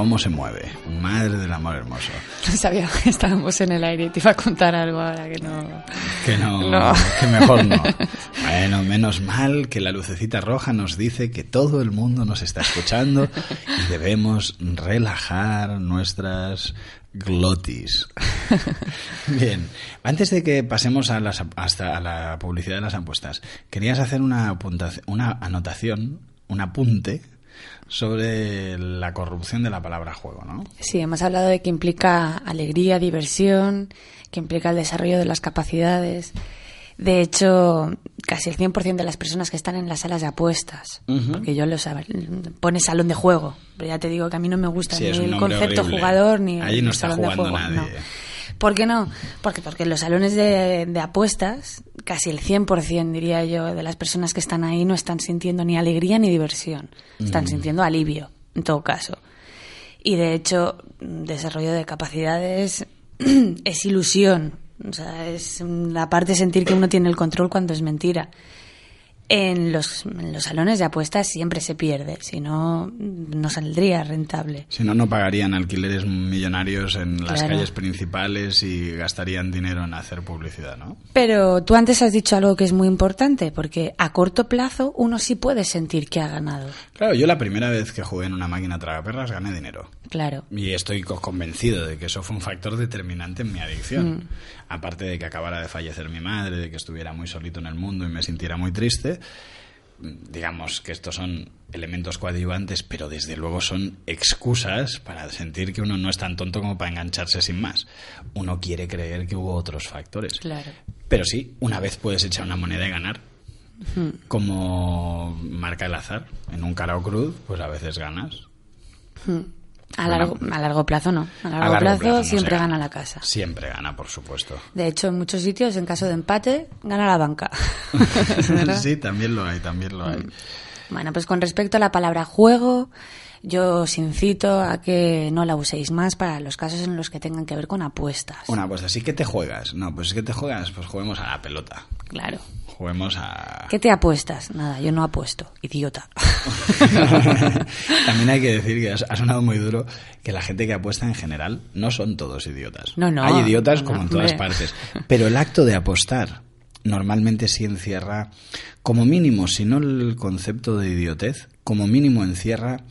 S2: ¿cómo se mueve? Madre del amor hermoso.
S3: No sabía que estábamos en el aire y te iba a contar algo ahora que no.
S2: Que no,
S3: No.
S2: que mejor no. Bueno, menos mal que la lucecita roja nos dice que todo el mundo nos está escuchando y debemos relajar nuestras glotis. Bien, antes de que pasemos a las, hasta a la publicidad de las apuestas, querías hacer una, una anotación, un apunte sobre la corrupción de la palabra juego, ¿no?
S3: Sí, hemos hablado de que implica alegría, diversión, que implica el desarrollo de las capacidades. De hecho, casi el 100% de las personas que están en las salas de apuestas, porque yo lo sabe, pone salón de juego, pero ya te digo que a mí no me gusta
S2: Sí,
S3: ni el concepto
S2: horrible.
S3: jugador ni
S2: Allí
S3: el
S2: no está
S3: salón de
S2: jugando
S3: juego.
S2: nadie.
S3: no. ¿Por qué no? Porque, porque en los salones de, de apuestas, casi el 100% diría yo de las personas que están ahí no están sintiendo ni alegría ni diversión, están
S2: Mm.
S3: sintiendo alivio, en todo caso. Y de hecho, desarrollo de capacidades es ilusión. O sea, es la parte de sentir que uno tiene el control cuando es mentira. En los, en los salones de apuestas siempre se pierde, si no, no saldría rentable.
S2: Si no, no pagarían alquileres millonarios en las calles principales y gastarían dinero en hacer publicidad, ¿no?
S3: Pero tú antes has dicho algo que es muy importante, porque a corto plazo uno sí puede sentir que ha ganado.
S2: Claro, yo la primera vez que jugué en una máquina tragaperras gané dinero.
S3: Claro.
S2: Y estoy co- convencido de que eso fue un factor determinante en mi adicción.
S3: Mm.
S2: Aparte de que acabara de fallecer mi madre, de que estuviera muy solito en el mundo y me sintiera muy triste, digamos que estos son elementos coadyuvantes, pero desde luego son excusas para sentir que uno no es tan tonto como para engancharse sin más. Uno quiere creer que hubo otros factores.
S3: Claro.
S2: Pero sí, una vez puedes echar una moneda y ganar. Como marca el azar. En un cara o cruz, pues a veces ganas.
S3: A largo, a largo plazo no. A largo,
S2: A largo
S3: plazo,
S2: plazo no
S3: siempre
S2: se
S3: gana la casa.
S2: Siempre gana, por supuesto.
S3: De hecho, en muchos sitios, en caso de empate, gana la banca.
S2: Sí, también lo hay, también lo hay.
S3: Bueno, pues con respecto a la palabra juego, yo os incito a que no la uséis más para los casos en los que tengan que ver con apuestas.
S2: Una pues así que te juegas. No, pues ¿qué te juegas? Pues juguemos a la pelota.
S3: Claro.
S2: Juguemos a...
S3: ¿Qué te apuestas? Nada, yo no apuesto. Idiota.
S2: También hay que decir que ha sonado muy duro que la gente que apuesta en general no son todos idiotas.
S3: No, no,
S2: Hay idiotas
S3: no,
S2: como en todas
S3: hombre.
S2: partes. Pero el acto de apostar normalmente sí encierra, como mínimo, si no el concepto de idiotez, como mínimo encierra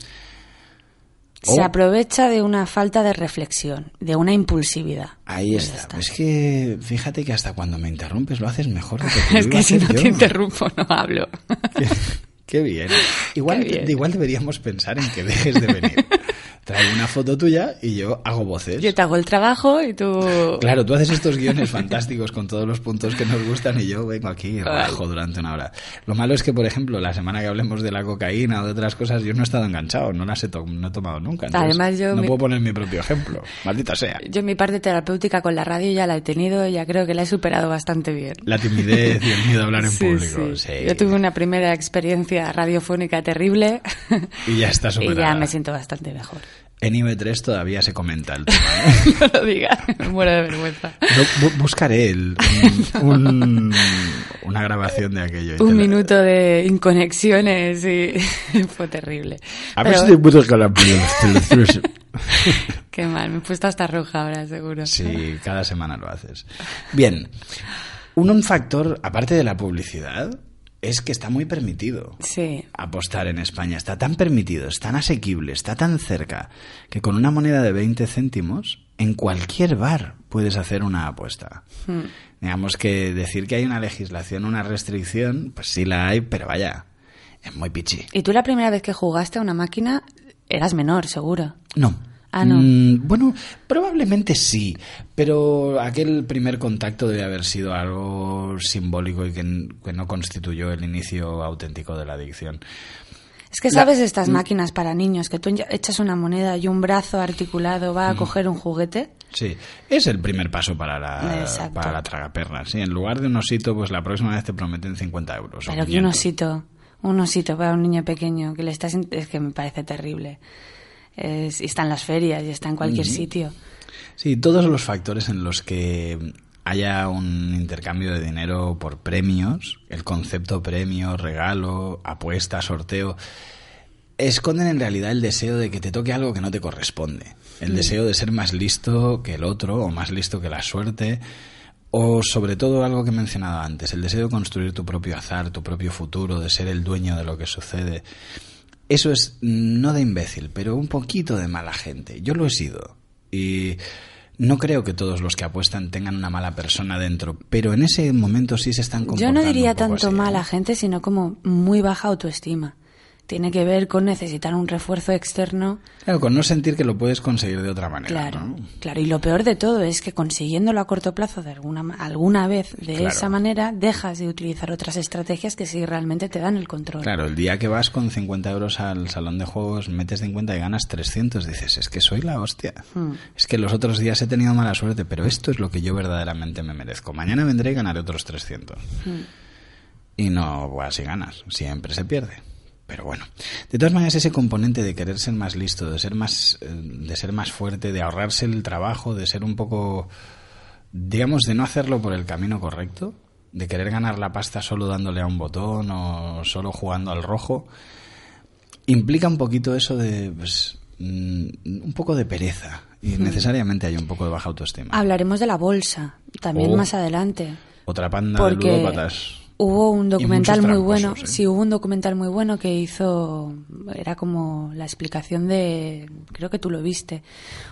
S3: Se
S2: Oh.
S3: aprovecha de una falta de reflexión, de una impulsividad.
S2: Ahí está. Es que fíjate que hasta cuando me interrumpes lo haces mejor de que
S3: Es que si no
S2: yo.
S3: te interrumpo no hablo.
S2: Qué, qué bien. Igual,
S3: Qué bien.
S2: igual deberíamos pensar en que dejes de venir. Traigo una foto tuya y yo hago voces.
S3: Yo te hago el trabajo y tú...
S2: Claro, tú haces estos guiones fantásticos con todos los puntos que nos gustan y yo vengo aquí y rajo durante una hora. Lo malo es que, por ejemplo, la semana que hablemos de la cocaína o de otras cosas, yo no he estado enganchado, no las he, to- no he tomado nunca. Entonces,
S3: Además, yo
S2: no
S3: mi-
S2: puedo poner mi propio ejemplo. Maldita sea.
S3: Yo mi parte terapéutica con la radio ya la he tenido y ya creo que la he superado bastante bien.
S2: La timidez y el miedo a hablar en
S3: Sí,
S2: público.
S3: sí.
S2: sí.
S3: Yo tuve una primera experiencia radiofónica terrible
S2: Y ya está
S3: y
S2: superada.
S3: ya me siento bastante mejor.
S2: En IB3 todavía se comenta el tema. ¿eh?
S3: no lo digas, me muero de vergüenza.
S2: Bu- bu- buscaré el, un- un- una grabación de aquello. y
S3: Un
S2: la-
S3: minuto de inconexiones y fue terrible.
S2: A ver si
S3: Qué mal, me he puesto hasta roja ahora, seguro.
S2: Sí, cada semana lo haces. Bien, un, un factor, aparte de la publicidad, es que está muy permitido.
S3: Sí.
S2: Apostar en España está tan permitido, es tan asequible, está tan cerca, que con una moneda de 20 céntimos, en cualquier bar puedes hacer una apuesta.
S3: Hmm.
S2: Digamos que decir que hay una legislación, una restricción, pues sí la hay, pero vaya, es muy pichi.
S3: ¿Y tú la primera vez que jugaste a una máquina eras menor, seguro?
S2: No.
S3: Ah, no.
S2: Mm, bueno, probablemente sí, pero aquel primer contacto debe haber sido algo simbólico y que, que no constituyó el inicio auténtico de la adicción.
S3: Es que sabes estas máquinas para niños, que tú echas una moneda y un brazo articulado va a coger un juguete.
S2: Sí, es el primer paso para la,
S3: Exacto.
S2: para la tragaperra. Sí, en lugar de un osito, pues la próxima vez te prometen 50 euros.
S3: Pero que un
S2: 500.
S3: osito, un osito para un niño pequeño, que le estás... Es que me parece terrible. Es- y está en las ferias y está en cualquier sitio.
S2: Sí, todos los factores en los que haya un intercambio de dinero por premios, el concepto premio, regalo, apuesta, sorteo, esconden en realidad el deseo de que te toque algo que no te corresponde. El deseo de ser más listo que el otro o más listo que la suerte. O sobre todo algo que he mencionado antes, el deseo de construir tu propio azar, tu propio futuro, de ser el dueño de lo que sucede. Eso es no de imbécil, pero un poquito de mala gente. Yo lo he sido. Y no creo que todos los que apuestan tengan una mala persona dentro, pero en ese momento sí se están
S3: Yo
S2: comportando
S3: no diría
S2: un poco
S3: tanto
S2: así, ¿eh?
S3: mala gente, sino como muy baja autoestima. Tiene que ver con necesitar un refuerzo externo.
S2: Claro, con no sentir que lo puedes conseguir de otra manera.
S3: Claro,
S2: ¿no?
S3: claro. Y lo peor de todo es que consiguiéndolo a corto plazo de alguna, alguna vez de
S2: Claro.
S3: esa manera, dejas de utilizar otras estrategias que sí realmente te dan el control.
S2: Claro, el día que vas con 50 euros al salón de juegos, metes 50 y ganas 300, dices, es que soy la hostia.
S3: Hmm.
S2: Es que los otros días he tenido mala suerte, pero esto es lo que yo verdaderamente me merezco. Mañana vendré y ganaré otros 300.
S3: Hmm.
S2: Y no, si ganas, siempre se pierde. Pero bueno, de todas maneras ese componente de querer ser más listo, de ser más, eh, de ser más fuerte, de ahorrarse el trabajo, de ser un poco, digamos, de no hacerlo por el camino correcto, de querer ganar la pasta solo dándole a un botón o solo jugando al rojo, implica un poquito eso de, pues, mm, un poco de pereza y necesariamente hay un poco de baja autoestima.
S3: Hablaremos de la bolsa también
S2: Oh.
S3: más adelante.
S2: Otra panda
S3: Porque
S2: de ludópatas.
S3: Hubo un documental muy bueno,
S2: ¿eh?
S3: sí, hubo un documental muy bueno que hizo, era como la explicación de, creo que tú lo viste,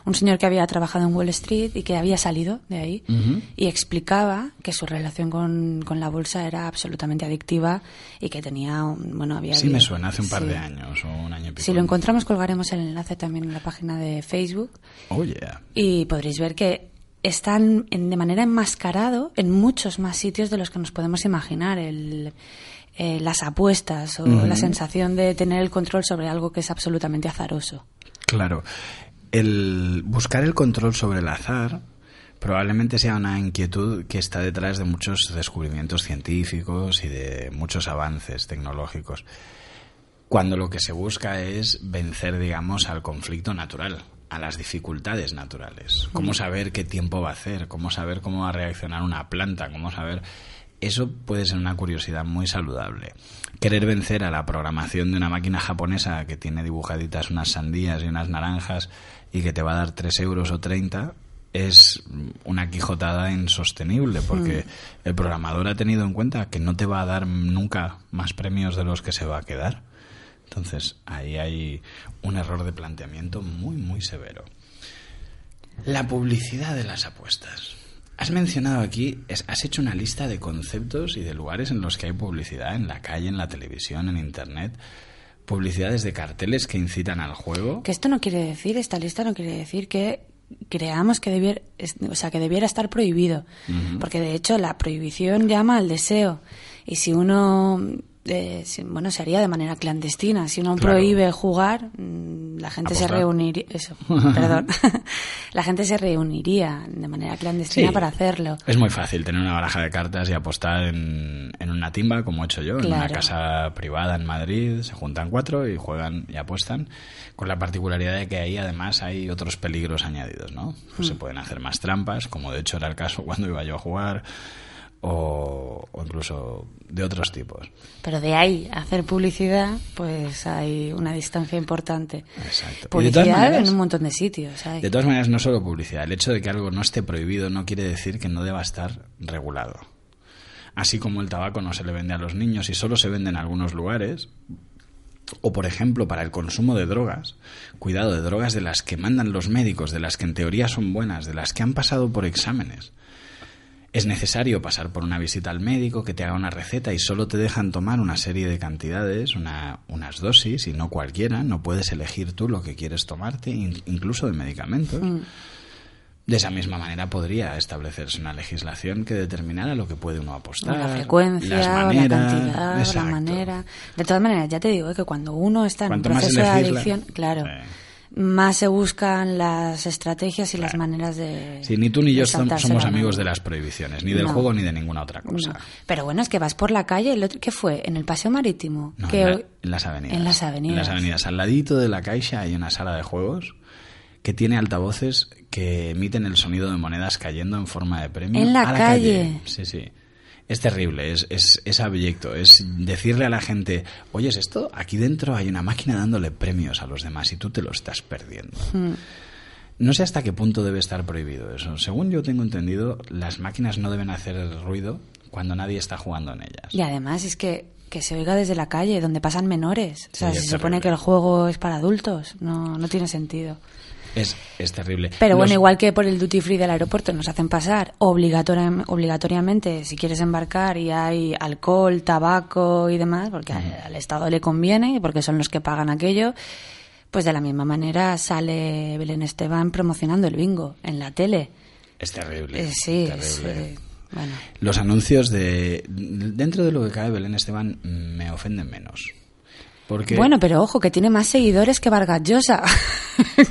S3: un señor que había trabajado en Wall Street y que había salido de ahí
S2: Ujú.
S3: y explicaba que su relación con, con la bolsa era absolutamente adictiva y que tenía, un- bueno, había...
S2: Sí me suena, hace un par
S3: sí.
S2: de años o un año y pico.
S3: Si lo encontramos colgaremos el enlace también en la página de Facebook
S2: Oh, yeah.
S3: y podréis ver que están en- de manera enmascarado en muchos más sitios de los que nos podemos imaginar. El, eh, las apuestas o la sensación de tener el control sobre algo que es absolutamente azaroso.
S2: Claro. El buscar el control sobre el azar probablemente sea una inquietud que está detrás de muchos descubrimientos científicos y de muchos avances tecnológicos. Cuando lo que se busca es vencer, digamos, al conflicto natural, a las dificultades naturales. Cómo saber qué tiempo va a hacer, cómo saber cómo va a reaccionar una planta, cómo saber... Eso puede ser una curiosidad muy saludable. Querer vencer a la programación de una máquina japonesa que tiene dibujaditas unas sandías y unas naranjas y que te va a dar 3 euros o 30 es una quijotada insostenible porque el programador ha tenido en cuenta que no te va a dar nunca más premios de los que se va a quedar. Entonces, ahí hay un error de planteamiento muy, muy severo. La publicidad de las apuestas. Has mencionado aquí, es- has hecho una lista de conceptos y de lugares en los que hay publicidad, en la calle, en la televisión, en Internet. Publicidades de carteles que incitan al juego.
S3: Que esto no quiere decir, esta lista no quiere decir que creamos que debiera, o sea, que debiera estar prohibido. Porque de hecho la prohibición llama al deseo. Y si uno, eh, bueno, se haría de manera clandestina. Si uno
S2: Claro.
S3: prohíbe jugar, mm, la gente se reuniría, eso, perdón, la gente se reuniría de manera clandestina
S2: Sí.
S3: para hacerlo.
S2: Es muy fácil tener una baraja de cartas y apostar en, en una timba, como he hecho yo, en una casa privada en Madrid. Se juntan cuatro y juegan y apuestan, con la particularidad de que ahí además hay otros peligros añadidos, ¿no? Pues se pueden hacer más trampas, como de hecho era el caso cuando iba yo a jugar, o, o incluso de otros tipos.
S3: Pero de ahí a hacer publicidad, pues hay una distancia importante.
S2: Exacto.
S3: Publicidad
S2: maneras-
S3: en un montón de sitios. hay.
S2: De todas maneras, no solo publicidad. El hecho de que algo no esté prohibido no quiere decir que no deba estar regulado. Así como el tabaco no se le vende a los niños y solo se vende en algunos lugares, o por ejemplo para el consumo de drogas, cuidado, de drogas de las que mandan los médicos, de las que en teoría son buenas, de las que han pasado por exámenes. Es necesario pasar por una visita al médico que te haga una receta y solo te dejan tomar una serie de cantidades, una- unas dosis y no cualquiera. No puedes elegir tú lo que quieres tomarte, in- incluso de medicamentos. De esa misma manera podría establecerse una legislación que determinara lo que puede uno apostar,
S3: la frecuencia,
S2: las
S3: o la
S2: maneras,
S3: cantidad,
S2: exacto.
S3: la manera. De todas maneras, ya te digo eh, que cuando uno está en un proceso de adicción, claro. Más se buscan las estrategias y las maneras de.
S2: Sí, ni tú ni yo somos
S3: la
S2: amigos de las prohibiciones, ni del
S3: No.
S2: juego ni de ninguna otra cosa.
S3: No. Pero bueno, es que vas por la calle. el otro- ¿Qué fue? ¿En el paseo marítimo?
S2: No,
S3: que
S2: en, la- en las avenidas.
S3: En las avenidas.
S2: En las avenidas. Al ladito de la caixa hay una sala de juegos que tiene altavoces que emiten el sonido de monedas cayendo en forma de premio.
S3: En la
S2: a
S3: calle.
S2: Sí, sí. Es terrible, es, es, es abyecto. Es decirle a la gente, oye, ¿es esto? Aquí dentro hay una máquina dándole premios a los demás y tú te lo estás perdiendo.
S3: Hmm.
S2: No sé hasta qué punto debe estar prohibido eso. Según yo tengo entendido, las máquinas no deben hacer ruido cuando nadie está jugando en ellas.
S3: Y además es que, que se oiga desde la calle, donde pasan menores. O sea,
S2: Sí,
S3: se supone que el juego es para adultos. No, no tiene sentido.
S2: Es, es terrible.
S3: Pero bueno, igual que por el duty free del aeropuerto nos hacen pasar obligatoriam- obligatoriamente si quieres embarcar y hay alcohol, tabaco y demás, porque al, al Estado le conviene y porque son los que pagan aquello, pues de la misma manera sale Belén Esteban promocionando el bingo en la tele.
S2: Es terrible.
S3: Eh, sí, es, eh, bueno.
S2: Los anuncios de. Dentro de lo que cabe, Belén Esteban me ofenden menos. Porque.
S3: Bueno, pero ojo, que tiene más seguidores que Vargas Llosa.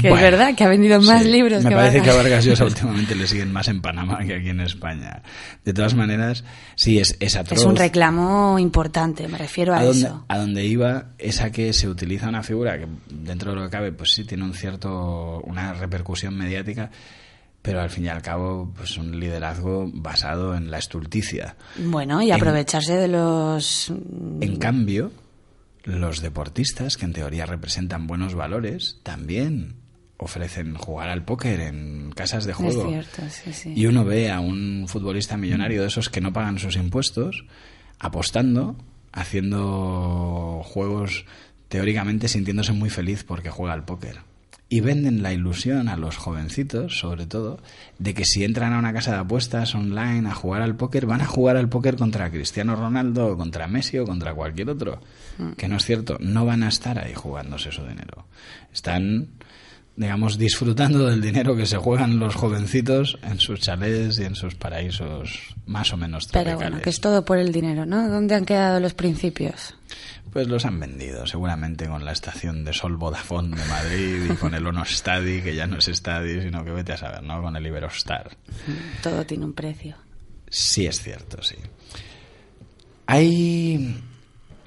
S3: que
S2: Bueno,
S3: es verdad, que ha vendido más
S2: sí,
S3: libros
S2: Me
S3: que
S2: parece que a
S3: Vargas.
S2: Vargas Llosa últimamente le siguen más en Panamá que aquí en España. De todas maneras, sí, es, es atroz.
S3: Es un reclamo importante, me refiero a,
S2: a donde,
S3: eso.
S2: a donde iba es a que se utiliza una figura que dentro de lo que cabe pues sí tiene un cierto una repercusión mediática pero al fin y al cabo pues un liderazgo basado en la estulticia
S3: Bueno, y
S2: En-
S3: aprovecharse de los...
S2: en cambio los deportistas que en teoría representan buenos valores también ofrecen jugar al póker en casas de
S3: Es
S2: juego
S3: cierto, sí, sí.
S2: y uno ve a un futbolista millonario de esos que no pagan sus impuestos apostando, haciendo juegos teóricamente sintiéndose muy feliz porque juega al póker. Y venden la ilusión a los jovencitos, sobre todo, de que si entran a una casa de apuestas online a jugar al póker, van a jugar al póker contra Cristiano Ronaldo, o contra Messi o contra cualquier otro. Que no es cierto, no van a estar ahí jugándose su dinero. Están digamos, disfrutando del dinero que se juegan los jovencitos en sus chalés y en sus paraísos más o menos
S3: Pero
S2: tropicales.
S3: bueno, que es todo por el dinero, ¿no? ¿Dónde han quedado los principios?
S2: Pues los han vendido, seguramente con la estación de Sol Vodafone de Madrid y con el Ono Stadi, que ya no es Stadi, sino que vete a saber, ¿no? Con el Iberostar.
S3: Todo tiene un precio.
S2: Sí, es cierto, sí. Hay,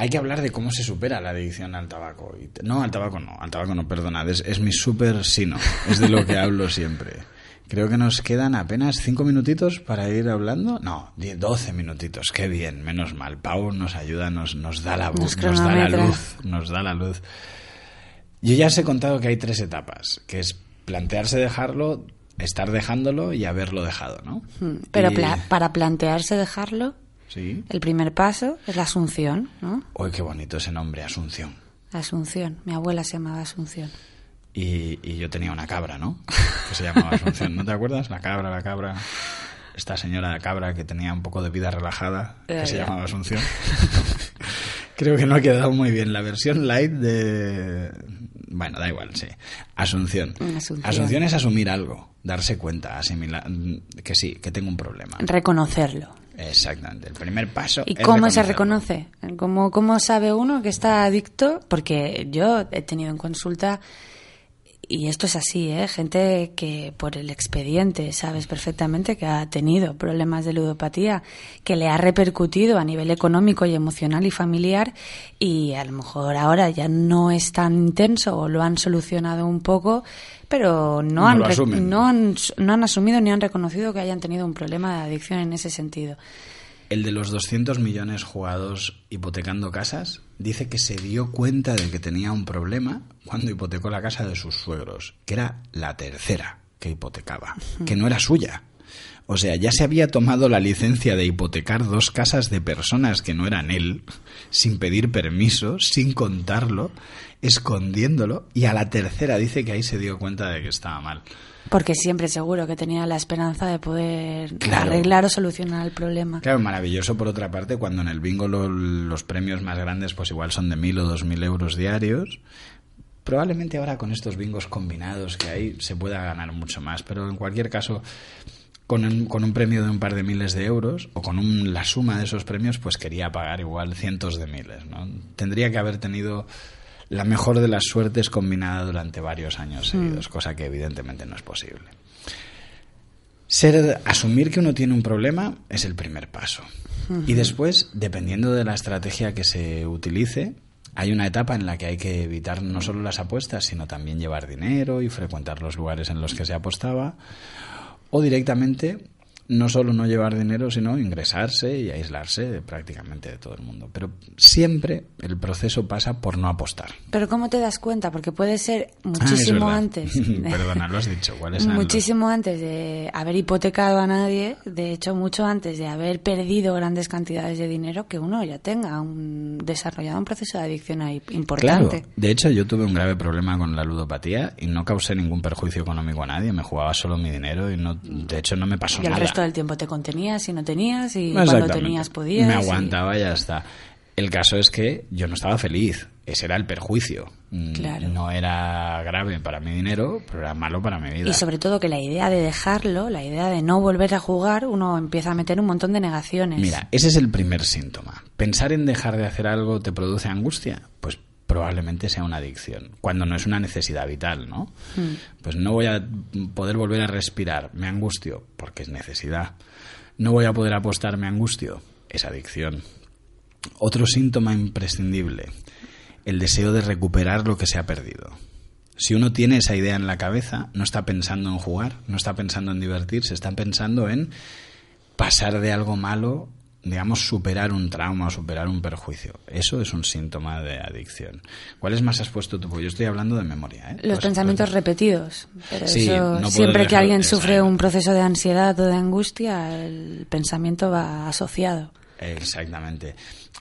S2: hay que hablar de cómo se supera la adicción al tabaco. Y No, al tabaco no, al tabaco no, perdonad, es, es mi súper sino, es de lo que hablo siempre. Creo que nos quedan apenas cinco minutitos para ir hablando. No, die- 12 minutitos, qué bien, menos mal. Pau nos ayuda, nos, nos da la
S3: Nos
S2: luz, nos da la luz, nos da la luz. Yo ya os he contado que hay tres etapas, que es plantearse dejarlo, estar dejándolo y haberlo dejado, ¿no?
S3: Mm, Pero
S2: Y-
S3: pla- para plantearse dejarlo,
S2: Sí.
S3: El primer paso es la asunción, ¿no?
S2: Uy, qué bonito ese nombre, Asunción.
S3: Asunción. Mi abuela se llamaba Asunción.
S2: Y, y yo tenía una cabra, ¿no? Que se llamaba Asunción. ¿No te acuerdas? La cabra, la cabra. Esta señora de cabra que tenía un poco de vida relajada, que
S3: Ya,
S2: se
S3: ya.
S2: llamaba Asunción. Creo que no ha quedado muy bien. La versión light de... Bueno, da igual, sí. Asunción.
S3: Asunción.
S2: Asunción es asumir algo, darse cuenta, asimilar que sí, que tengo un problema.
S3: Reconocerlo.
S2: Exactamente. El primer paso
S3: ¿Y
S2: es
S3: cómo se reconoce? ¿Cómo, ¿Cómo sabe uno que está adicto? Porque yo he tenido en consulta, y esto es así, ¿eh? gente que por el expediente sabes perfectamente que ha tenido problemas de ludopatía, que le ha repercutido a nivel económico y emocional y familiar, y a lo mejor ahora ya no es tan intenso o lo han solucionado un poco, pero no,
S2: No
S3: han, no, han, no han asumido ni han reconocido que hayan tenido un problema de adicción en ese sentido.
S2: El de los 200 millones jugados hipotecando casas dice que se dio cuenta de que tenía un problema cuando hipotecó la casa de sus suegros, que era la tercera que hipotecaba, que no era suya. O sea, ya se había tomado la licencia de hipotecar dos casas de personas que no eran él, sin pedir permiso, sin contarlo, escondiéndolo, y a la tercera dice que ahí se dio cuenta de que estaba mal.
S3: Porque siempre seguro que tenía la esperanza de poder
S2: Claro.
S3: arreglar o solucionar el problema.
S2: Claro, maravilloso por otra parte cuando en el bingo lo- los premios más grandes pues igual son de mil o dos mil euros diarios. Probablemente ahora con estos bingos combinados que hay se pueda ganar mucho más, pero en cualquier caso con un, con un premio de un par de miles de euros o con un- la suma de esos premios pues quería pagar igual cientos de miles. ¿no? Tendría que haber tenido la mejor de las suertes combinada durante varios años seguidos, cosa que evidentemente no es posible. Ser, asumir que uno tiene un problema es el primer paso. Y después, dependiendo de la estrategia que se utilice, hay una etapa en la que hay que evitar no solo las apuestas, sino también llevar dinero y frecuentar los lugares en los que se apostaba. O directamente, no solo no llevar dinero, sino ingresarse y aislarse de prácticamente de todo el mundo. Pero siempre el proceso pasa por no apostar.
S3: Pero ¿cómo te das cuenta? Porque puede ser
S2: Ah,
S3: muchísimo antes.
S2: Perdona, lo has dicho. ¿Cuáles eran los-
S3: Muchísimo antes de haber hipotecado a nadie, de hecho mucho antes de haber perdido grandes cantidades de dinero, que uno ya tenga un, desarrollado un proceso de adicción ahí importante.
S2: Claro. De hecho, yo tuve un grave problema con la ludopatía y no causé ningún perjuicio económico a nadie. Me jugaba solo mi dinero y no, de hecho no me pasó nada.
S3: Resto del tiempo te contenías y no tenías y cuando tenías podías.
S2: Me aguantaba y ya está. El caso es que yo no estaba feliz. Ese era el perjuicio. Mm,
S3: Claro.
S2: No era grave para mi dinero, pero era malo para mi vida.
S3: Y sobre todo que la idea de dejarlo, la idea de no volver a jugar, uno empieza a meter un montón de negaciones.
S2: Mira, ese es el primer síntoma. ¿Pensar en dejar de hacer algo te produce angustia? Pues probablemente sea una adicción, cuando no es una necesidad vital, ¿no? Pues no voy a poder volver a respirar, me angustio, porque es necesidad. No voy a poder apostar, me angustio, es adicción. Otro síntoma imprescindible, el deseo de recuperar lo que se ha perdido. Si uno tiene esa idea en la cabeza, no está pensando en jugar, no está pensando en divertirse, está pensando en pasar de algo malo, digamos, superar un trauma o superar un perjuicio. Eso es un síntoma de adicción. ¿Cuáles más has puesto tú? Porque yo estoy hablando de memoria. ¿eh?
S3: Los
S2: Pues-
S3: pensamientos
S2: pues-
S3: repetidos. Pero
S2: Sí,
S3: eso,
S2: no
S3: siempre que alguien sufre un proceso de ansiedad o de angustia, el pensamiento va asociado.
S2: Exactamente.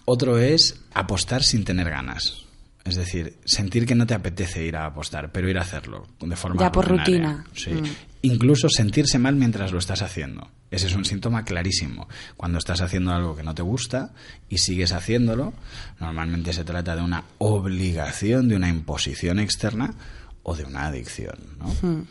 S2: Otro es apostar sin tener ganas. Es decir, sentir que no te apetece ir a apostar, pero ir a hacerlo de forma
S3: Ya por
S2: rutinaria.
S3: rutina.
S2: Sí.
S3: Mm.
S2: Incluso sentirse mal mientras lo estás haciendo. Ese es un síntoma clarísimo. Cuando estás haciendo algo que no te gusta y sigues haciéndolo, normalmente se trata de una obligación, de una imposición externa o de una adicción. ¿no?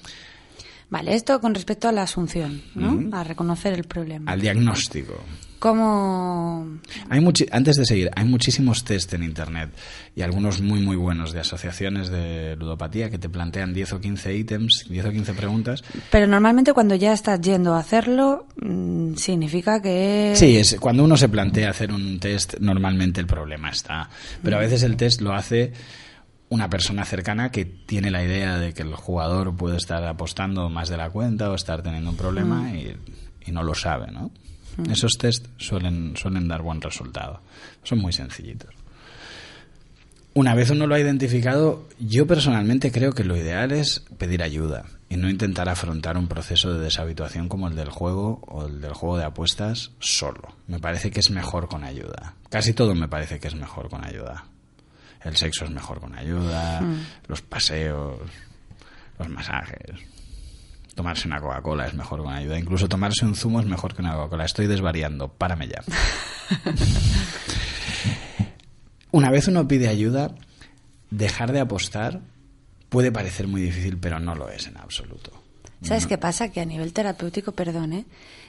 S3: Vale, esto con respecto a la asunción, ¿no?
S2: Ujú.
S3: A reconocer el problema.
S2: Al diagnóstico.
S3: ¿Cómo...?
S2: Hay muchi- antes de seguir, hay muchísimos test en Internet y algunos muy muy buenos de asociaciones de ludopatía que te plantean 10 o 15 ítems, 10 o 15 preguntas.
S3: Pero normalmente cuando ya estás yendo a hacerlo, mm, significa que...
S2: Sí, es, cuando uno se plantea hacer un test, normalmente el problema está. Pero a veces el test lo hace una persona cercana que tiene la idea de que el jugador puede estar apostando más de la cuenta o estar teniendo un problema y, y no lo sabe, ¿no? Esos test suelen, suelen dar buen resultado. Son muy sencillitos. Una vez uno lo ha identificado, yo personalmente creo que lo ideal es pedir ayuda y no intentar afrontar un proceso de deshabituación como el del juego o el del juego de apuestas solo. Me parece que es mejor con ayuda. Casi todo me parece que es mejor con ayuda. El sexo es mejor con ayuda, los paseos, los masajes. Tomarse una Coca-Cola es mejor con ayuda. Incluso tomarse un zumo es mejor que una Coca-Cola. Estoy desvariando. Párame ya. Una vez uno pide ayuda, dejar de apostar puede parecer muy difícil, pero no lo es en absoluto.
S3: ¿Sabes qué pasa? Que a nivel terapéutico, perdón, ¿eh?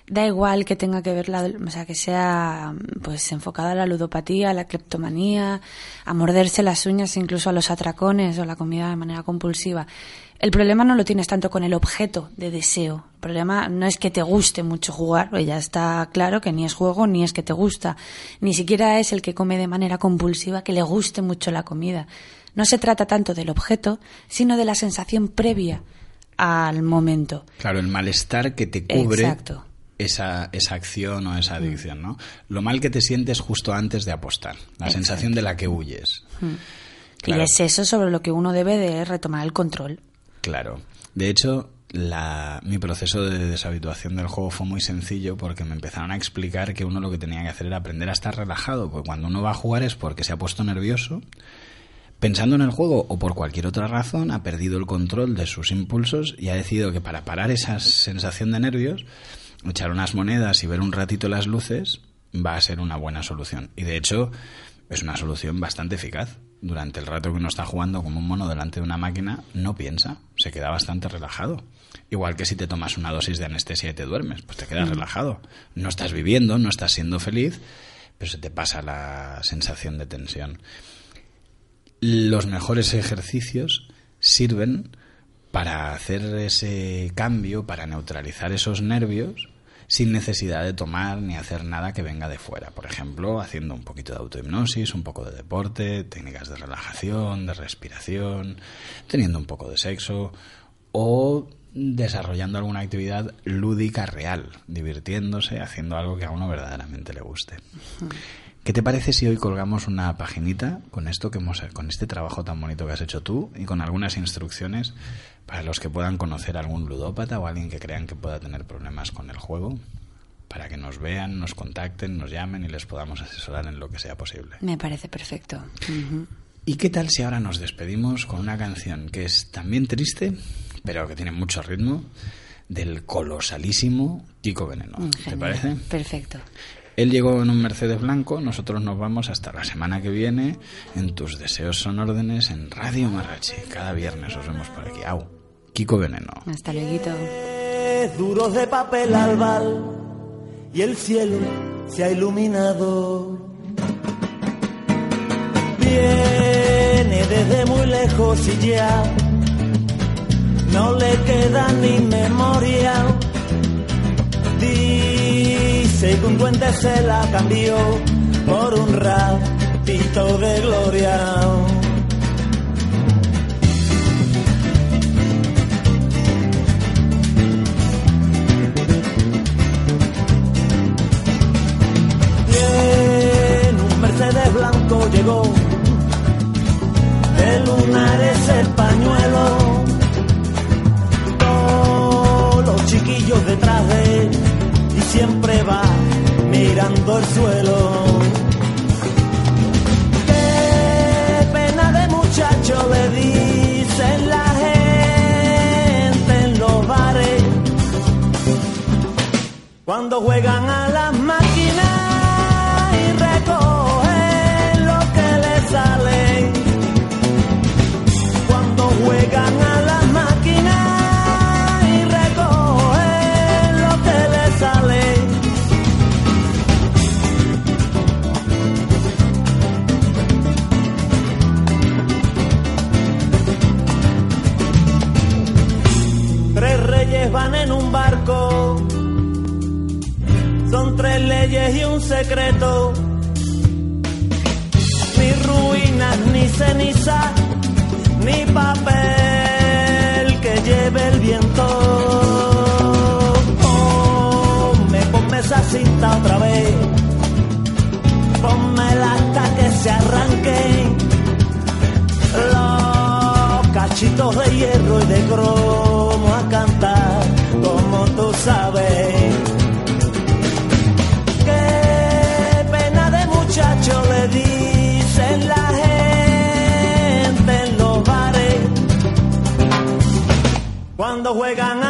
S3: Da igual que tenga que ver, la, o sea, que sea pues enfocada a la ludopatía, a la cleptomanía, a morderse las uñas, incluso a los atracones o la comida de manera compulsiva. El problema no lo tienes tanto con el objeto de deseo. El problema no es que te guste mucho jugar, pues ya está claro que ni es juego ni es que te gusta. Ni siquiera es el que come de manera compulsiva que le guste mucho la comida. No se trata tanto del objeto, sino de la sensación previa al momento.
S2: Claro, el malestar que te cubre
S3: Exacto.
S2: Esa, esa acción o esa adicción, ¿no? Lo mal que te sientes justo antes de apostar, la sensación de la que huyes. Claro.
S3: Y es eso sobre lo que uno debe de retomar el control.
S2: Claro. De hecho, la, mi proceso de deshabituación del juego fue muy sencillo porque me empezaron a explicar que uno lo que tenía que hacer era aprender a estar relajado, porque cuando uno va a jugar es porque se ha puesto nervioso, pensando en el juego o por cualquier otra razón, ha perdido el control de sus impulsos y ha decidido que para parar esa sensación de nervios, echar unas monedas y ver un ratito las luces va a ser una buena solución. Y de hecho, es una solución bastante eficaz. Durante el rato que uno está jugando como un mono delante de una máquina, no piensa, se queda bastante relajado. Igual que si te tomas una dosis de anestesia y te duermes, pues te quedas relajado. No estás viviendo, no estás siendo feliz, pero se te pasa la sensación de tensión. Los mejores ejercicios sirven para hacer ese cambio, para neutralizar esos nervios sin necesidad de tomar ni hacer nada que venga de fuera. Por ejemplo, haciendo un poquito de autohipnosis, un poco de deporte, técnicas de relajación, de respiración, teniendo un poco de sexo o desarrollando alguna actividad lúdica real, divirtiéndose, haciendo algo que a uno verdaderamente le guste. ¿Qué te parece si hoy colgamos una paginita con esto que hemos, con este trabajo tan bonito que has hecho tú y con algunas instrucciones para los que puedan conocer algún ludópata o alguien que crean que pueda tener problemas con el juego? Para que nos vean, nos contacten, nos llamen y les podamos asesorar en lo que sea posible.
S3: Me parece perfecto. Ujú.
S2: ¿Y qué tal si ahora nos despedimos con una canción que es también triste, pero que tiene mucho ritmo, del colosalísimo Kiko Veneno?
S3: Mm,
S2: ¿Te
S3: genial.
S2: parece?
S3: Perfecto.
S2: Él llegó en un Mercedes blanco, nosotros nos vamos hasta la semana que viene en Tus Deseos son órdenes en Radio Marrachi. Cada viernes os vemos por aquí. Au. Kiko Veneno.
S3: Hasta luego.
S4: duros de papel albal y el cielo se ha iluminado. Viene desde muy lejos y ya no le queda ni memoria. Dice que un duende se la cambió por un ratito de gloria. Blanco llegó. De lunares el pañuelo. Todos los chiquillos detrás de él. Y siempre va mirando el suelo. Qué pena de muchacho le dicen la gente en los bares. Cuando juegan a en un barco son tres leyes y un secreto. Ni ruinas, ni ceniza, ni papel que lleve el viento. Ponme, ponme esa cinta otra vez. Ponme hasta que se arranque. los cachitos de hierro y de cromo a cantar, sabes. Qué pena de muchacho le dicen la gente en los bares cuando juegan